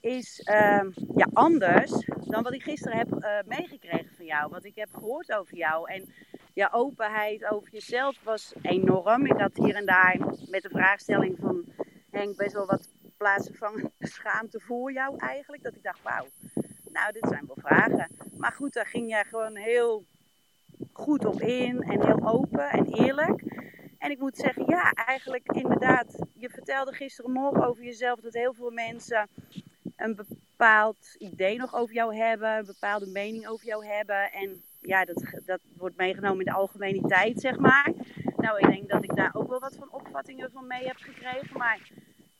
is ehm, ja, anders dan wat ik gisteren heb eh, meegekregen van jou. Wat ik heb gehoord over jou. En ja, openheid over jezelf was enorm. Ik had hier en daar met de vraagstelling van Henk best wel wat plaatsen van [laughs] schaamte voor jou eigenlijk. Dat ik dacht, wauw, nou dit zijn wel vragen. Maar goed, daar ging jij gewoon heel goed op in en heel open en eerlijk. En ik moet zeggen, ja, eigenlijk inderdaad, je vertelde gisterenmorgen over jezelf dat heel veel mensen een bepaald idee nog over jou hebben, een bepaalde mening over jou hebben. En ja, dat, dat wordt meegenomen in de algemeniteit, zeg maar. Nou, ik denk dat ik daar ook wel wat van opvattingen van mee heb gekregen. Maar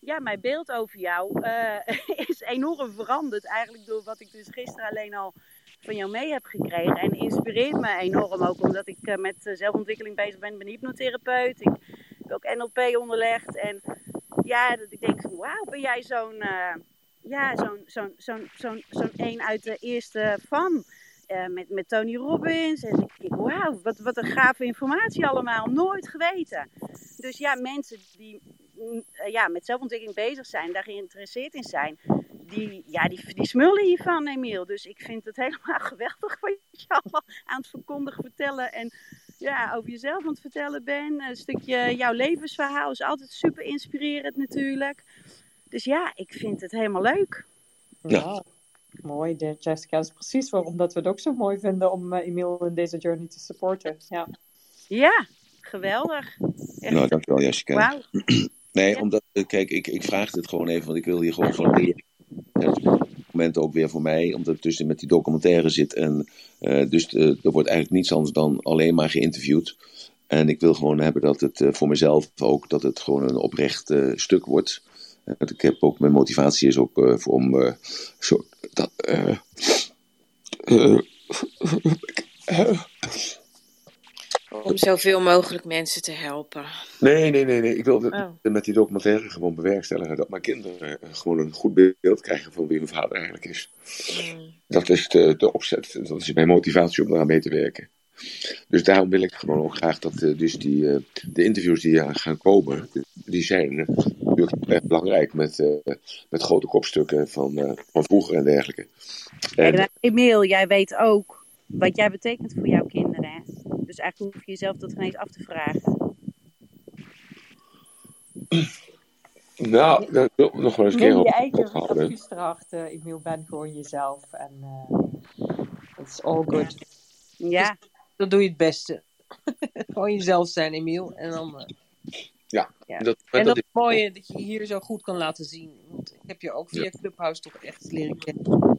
ja, mijn beeld over jou eh, [laughs] is enorm veranderd. Eigenlijk door wat ik dus gisteren alleen al van jou mee heb gekregen. En inspireert me enorm ook omdat ik eh, met eh, zelfontwikkeling bezig ben. Ik ben hypnotherapeut. Ik heb ook NLP onderlegd. En ja, dat ik denk wauw, ben jij zo'n... eh, ja, zo'n zo'n zo'n zo'n zo'n een uit de eerste van. met, met Tony Robbins. En ik denk, wauw, wat, wat een gave informatie allemaal. Nooit geweten. Dus ja, mensen die ja, met zelfontwikkeling bezig zijn, daar geïnteresseerd in zijn, die, ja, die, die smullen hiervan, Emiel. Dus ik vind het [laughs] helemaal geweldig wat je allemaal aan het verkondigen, vertellen en ja, over jezelf aan het vertellen ben. Een stukje jouw levensverhaal is altijd super inspirerend natuurlijk. Dus ja, ik vind het helemaal leuk. Ja. Mooi, de Jessica. Dat is precies waarom dat we het ook zo mooi vinden om eh, Emiel in deze journey te supporten. Ja. Ja, geweldig. Echt, Nou, dankjewel Jessica. wauw. Nee, omdat, eh, kijk, ik, ik vraag dit gewoon even, want ik wil hier gewoon van leren. En het moment ook weer voor mij, omdat ik tussen met die documentaire zit. En eh, dus eh, er wordt eigenlijk niets anders dan alleen maar geïnterviewd. En ik wil gewoon hebben dat het voor mezelf ook, dat het gewoon een oprecht stuk wordt. Want ik heb ook, mijn motivatie is ook voor om zo, dat, Om zoveel mogelijk mensen te helpen. Nee, nee, nee, nee. Ik wil Oh. met die documentaire gewoon bewerkstelligen dat mijn kinderen eh, gewoon een goed beeld krijgen van wie hun vader eigenlijk is. Mm. Dat is de, de opzet. Dat is mijn motivatie om eraan mee te werken. Dus daarom wil ik gewoon ook graag dat eh, dus die, eh, de interviews die gaan komen, die zijn natuurlijk erg belangrijk met, eh, met grote kopstukken van, eh, van vroeger en dergelijke. En, Emiel, jij weet ook wat jij betekent voor jouw kinderen. Hè? Dus eigenlijk hoef je jezelf dat geen eens af te vragen. nou, dat wil ik nog wel eens een keer Neem je op eigen advies erachter, Emiel. Ben gewoon jezelf. En eh it's all good. Ja, Dat doe je het beste. [laughs] Gewoon jezelf zijn, Emiel. En dan, eh, Ja, Ja. Dat, en dat dat is het mooie dat je hier zo goed kan laten zien. Want ik heb je ook via Clubhouse toch echt leren kennen.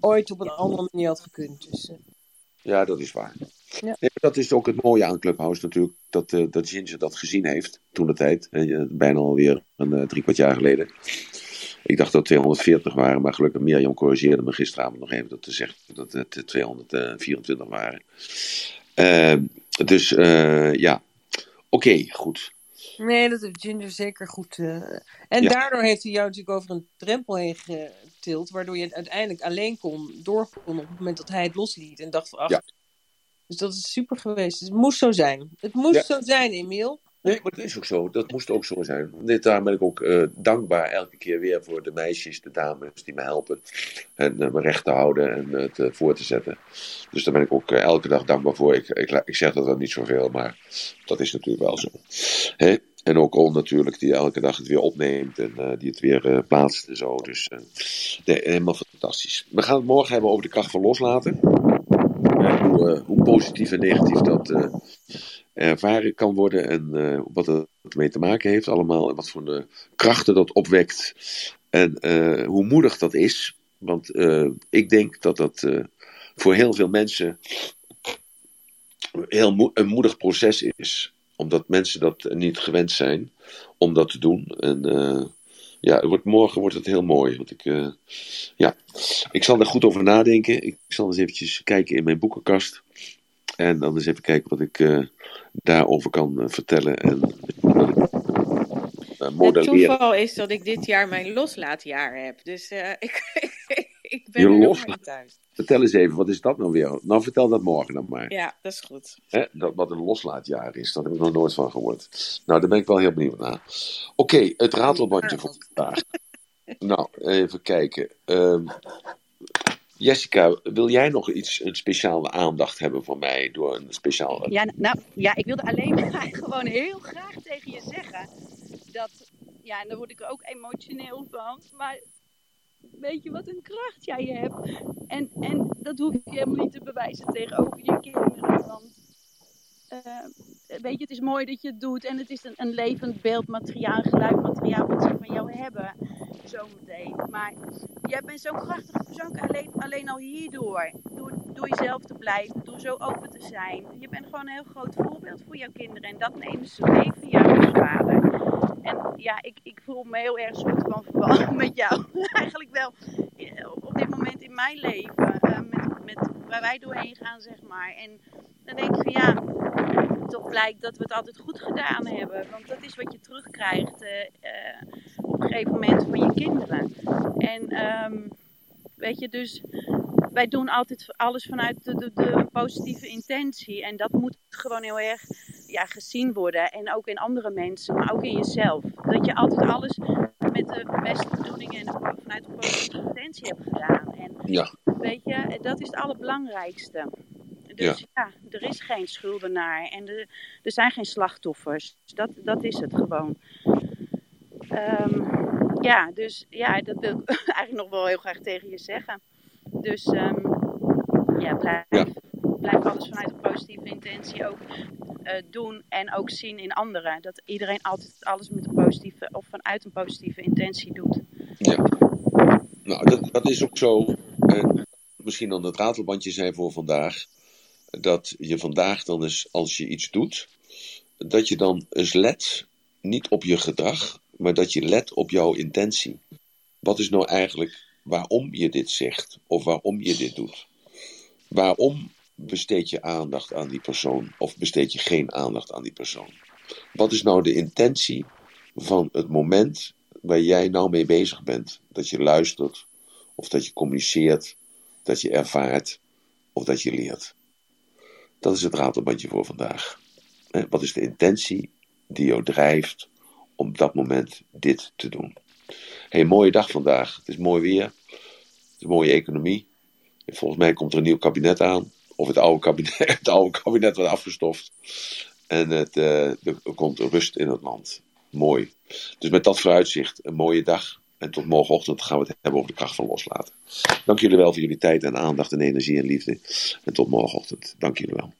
Ooit op een andere manier had gekund. Dus, eh, Ja, dat is waar. Ja. Nee, dat is ook het mooie aan Clubhouse natuurlijk, dat, eh, dat Ginger dat gezien heeft toen de tijd. Eh, bijna alweer een eh, drie kwart jaar geleden. Ik dacht dat het 240 waren, maar gelukkig Mirjam corrigeerde me gisteravond nog even dat te zeggen dat het eh, 224 waren. Ehm, dus eh, ja, oké, goed. Nee, dat heeft Ginger zeker goed. eh, En Ja. daardoor heeft hij jou natuurlijk over een drempel heen getild, waardoor je uiteindelijk alleen kon, door kon op het moment dat hij het losliet. En dacht van, ach, Ja. Dus dat is super geweest. Dus het moest zo zijn. Het moest Ja. zo zijn, Emiel. Nee, maar dat is ook zo. Dat moest ook zo zijn. Dit, daar ben ik ook eh, dankbaar elke keer weer voor de meisjes, de dames die me helpen. En eh, me recht te houden en het eh, voor te zetten. Dus daar ben ik ook elke dag dankbaar voor. Ik, ik, ik zeg dat dan niet zoveel, maar dat is natuurlijk wel zo. En ook On natuurlijk, die elke dag het weer opneemt en die het weer plaatst en zo. Dus nee, helemaal fantastisch. We gaan het morgen hebben over de kracht van loslaten. Eh, hoe positief en negatief dat eh, ervaren kan worden en eh, wat het ermee te maken heeft allemaal. En wat voor krachten dat opwekt. En hoe moedig dat is. Want ik denk dat dat voor heel veel mensen heel een moedig proces is. Omdat mensen dat niet gewend zijn om dat te doen. En ja, het wordt, morgen wordt het heel mooi. Want ik, eh, ja, ik zal er goed over nadenken. Ik zal eens eventjes kijken in mijn boekenkast. En dan eens even kijken wat ik eh, daarover kan eh, vertellen. En Het toeval is dat ik dit jaar mijn loslaatjaar heb. Dus [laughs] ik, ik ben Je er nog loslaat- thuis. Vertel eens even, wat is dat nou weer? Nou, vertel dat morgen dan maar. Ja, dat is goed. Hè, dat, wat een loslaatjaar is, daar heb ik nog nooit van gehoord. Nou, daar ben ik wel heel benieuwd naar. Oké, het ratelbandje voor vandaag. Nou, even kijken. Ehm, Jessica, wil jij nog iets, een speciale aandacht hebben van mij door een speciaal... Ja, nou, ja, ik wilde alleen [laughs] maar gewoon heel graag tegen je zeggen dat, ja, en daar word ik er ook emotioneel van, maar weet je wat een kracht jij hebt? En, en dat hoef je helemaal niet te bewijzen tegenover je kinderen, want eh, weet je, het is mooi dat je het doet en het is een, een levend beeldmateriaal, geluidmateriaal wat ze van jou hebben zometeen. Maar jij bent zo'n krachtige persoon, alleen, alleen al hierdoor, door, door jezelf te blijven, door zo open te zijn. Je bent gewoon een heel groot voorbeeld voor jouw kinderen en dat nemen ze mee als vader. En ja, ik, ik voel me heel erg soort van verbonden [laughs] met jou. [laughs] Eigenlijk wel eh, op, dit moment in mijn leven, eh, met, met waar wij doorheen gaan, zeg maar. En dan denk ik van ja, toch blijkt dat we het altijd goed gedaan hebben. Want dat is wat je terugkrijgt eh, op een gegeven moment van je kinderen. En ehm, weet je, dus wij doen altijd alles vanuit de, de positieve intentie. En dat moet gewoon heel erg ja, gezien worden. En ook in andere mensen, maar ook in jezelf. Dat je altijd alles met de beste bedoelingen en vanuit de positieve intentie hebt gedaan. En Ja, weet je, dat is het allerbelangrijkste. Dus ja, er is geen schuldenaar en er, er zijn geen slachtoffers. Dat, dat is het gewoon. Ehm, ja, dus ja, dat wil ik [laughs] eigenlijk nog wel heel graag tegen je zeggen. Dus ehm, ja, blijf, Ja. Blijf alles vanuit een positieve intentie ook eh, doen en ook zien in anderen. Dat iedereen altijd alles met een positieve of vanuit een positieve intentie doet. ja. Nou, dat, dat is ook zo. En misschien dan het ratelbandje zijn voor vandaag. Dat je vandaag dan eens, als je iets doet, dat je dan eens let, niet op je gedrag, maar dat je let op jouw intentie. Wat is nou eigenlijk waarom je dit zegt of waarom je dit doet? Waarom besteed je aandacht aan die persoon of besteed je geen aandacht aan die persoon? Wat is nou de intentie van het moment waar jij nou mee bezig bent? Dat je luistert, of dat je communiceert, dat je ervaart, of dat je leert. Dat is het ratelbandje voor vandaag. Wat is de intentie die jou drijft om dat moment dit te doen? Hey, mooie dag vandaag. Het is mooi weer. Het is een mooie economie. En volgens mij komt er een nieuw kabinet aan. Of het oude kabinet, [laughs] het oude kabinet wordt afgestoft. En het, eh, er komt rust in het land. Mooi. Dus met dat vooruitzicht, een mooie dag. En tot morgenochtend gaan we het hebben over de kracht van loslaten. Dank jullie wel voor jullie tijd en aandacht en energie en liefde. En tot morgenochtend. Dank jullie wel.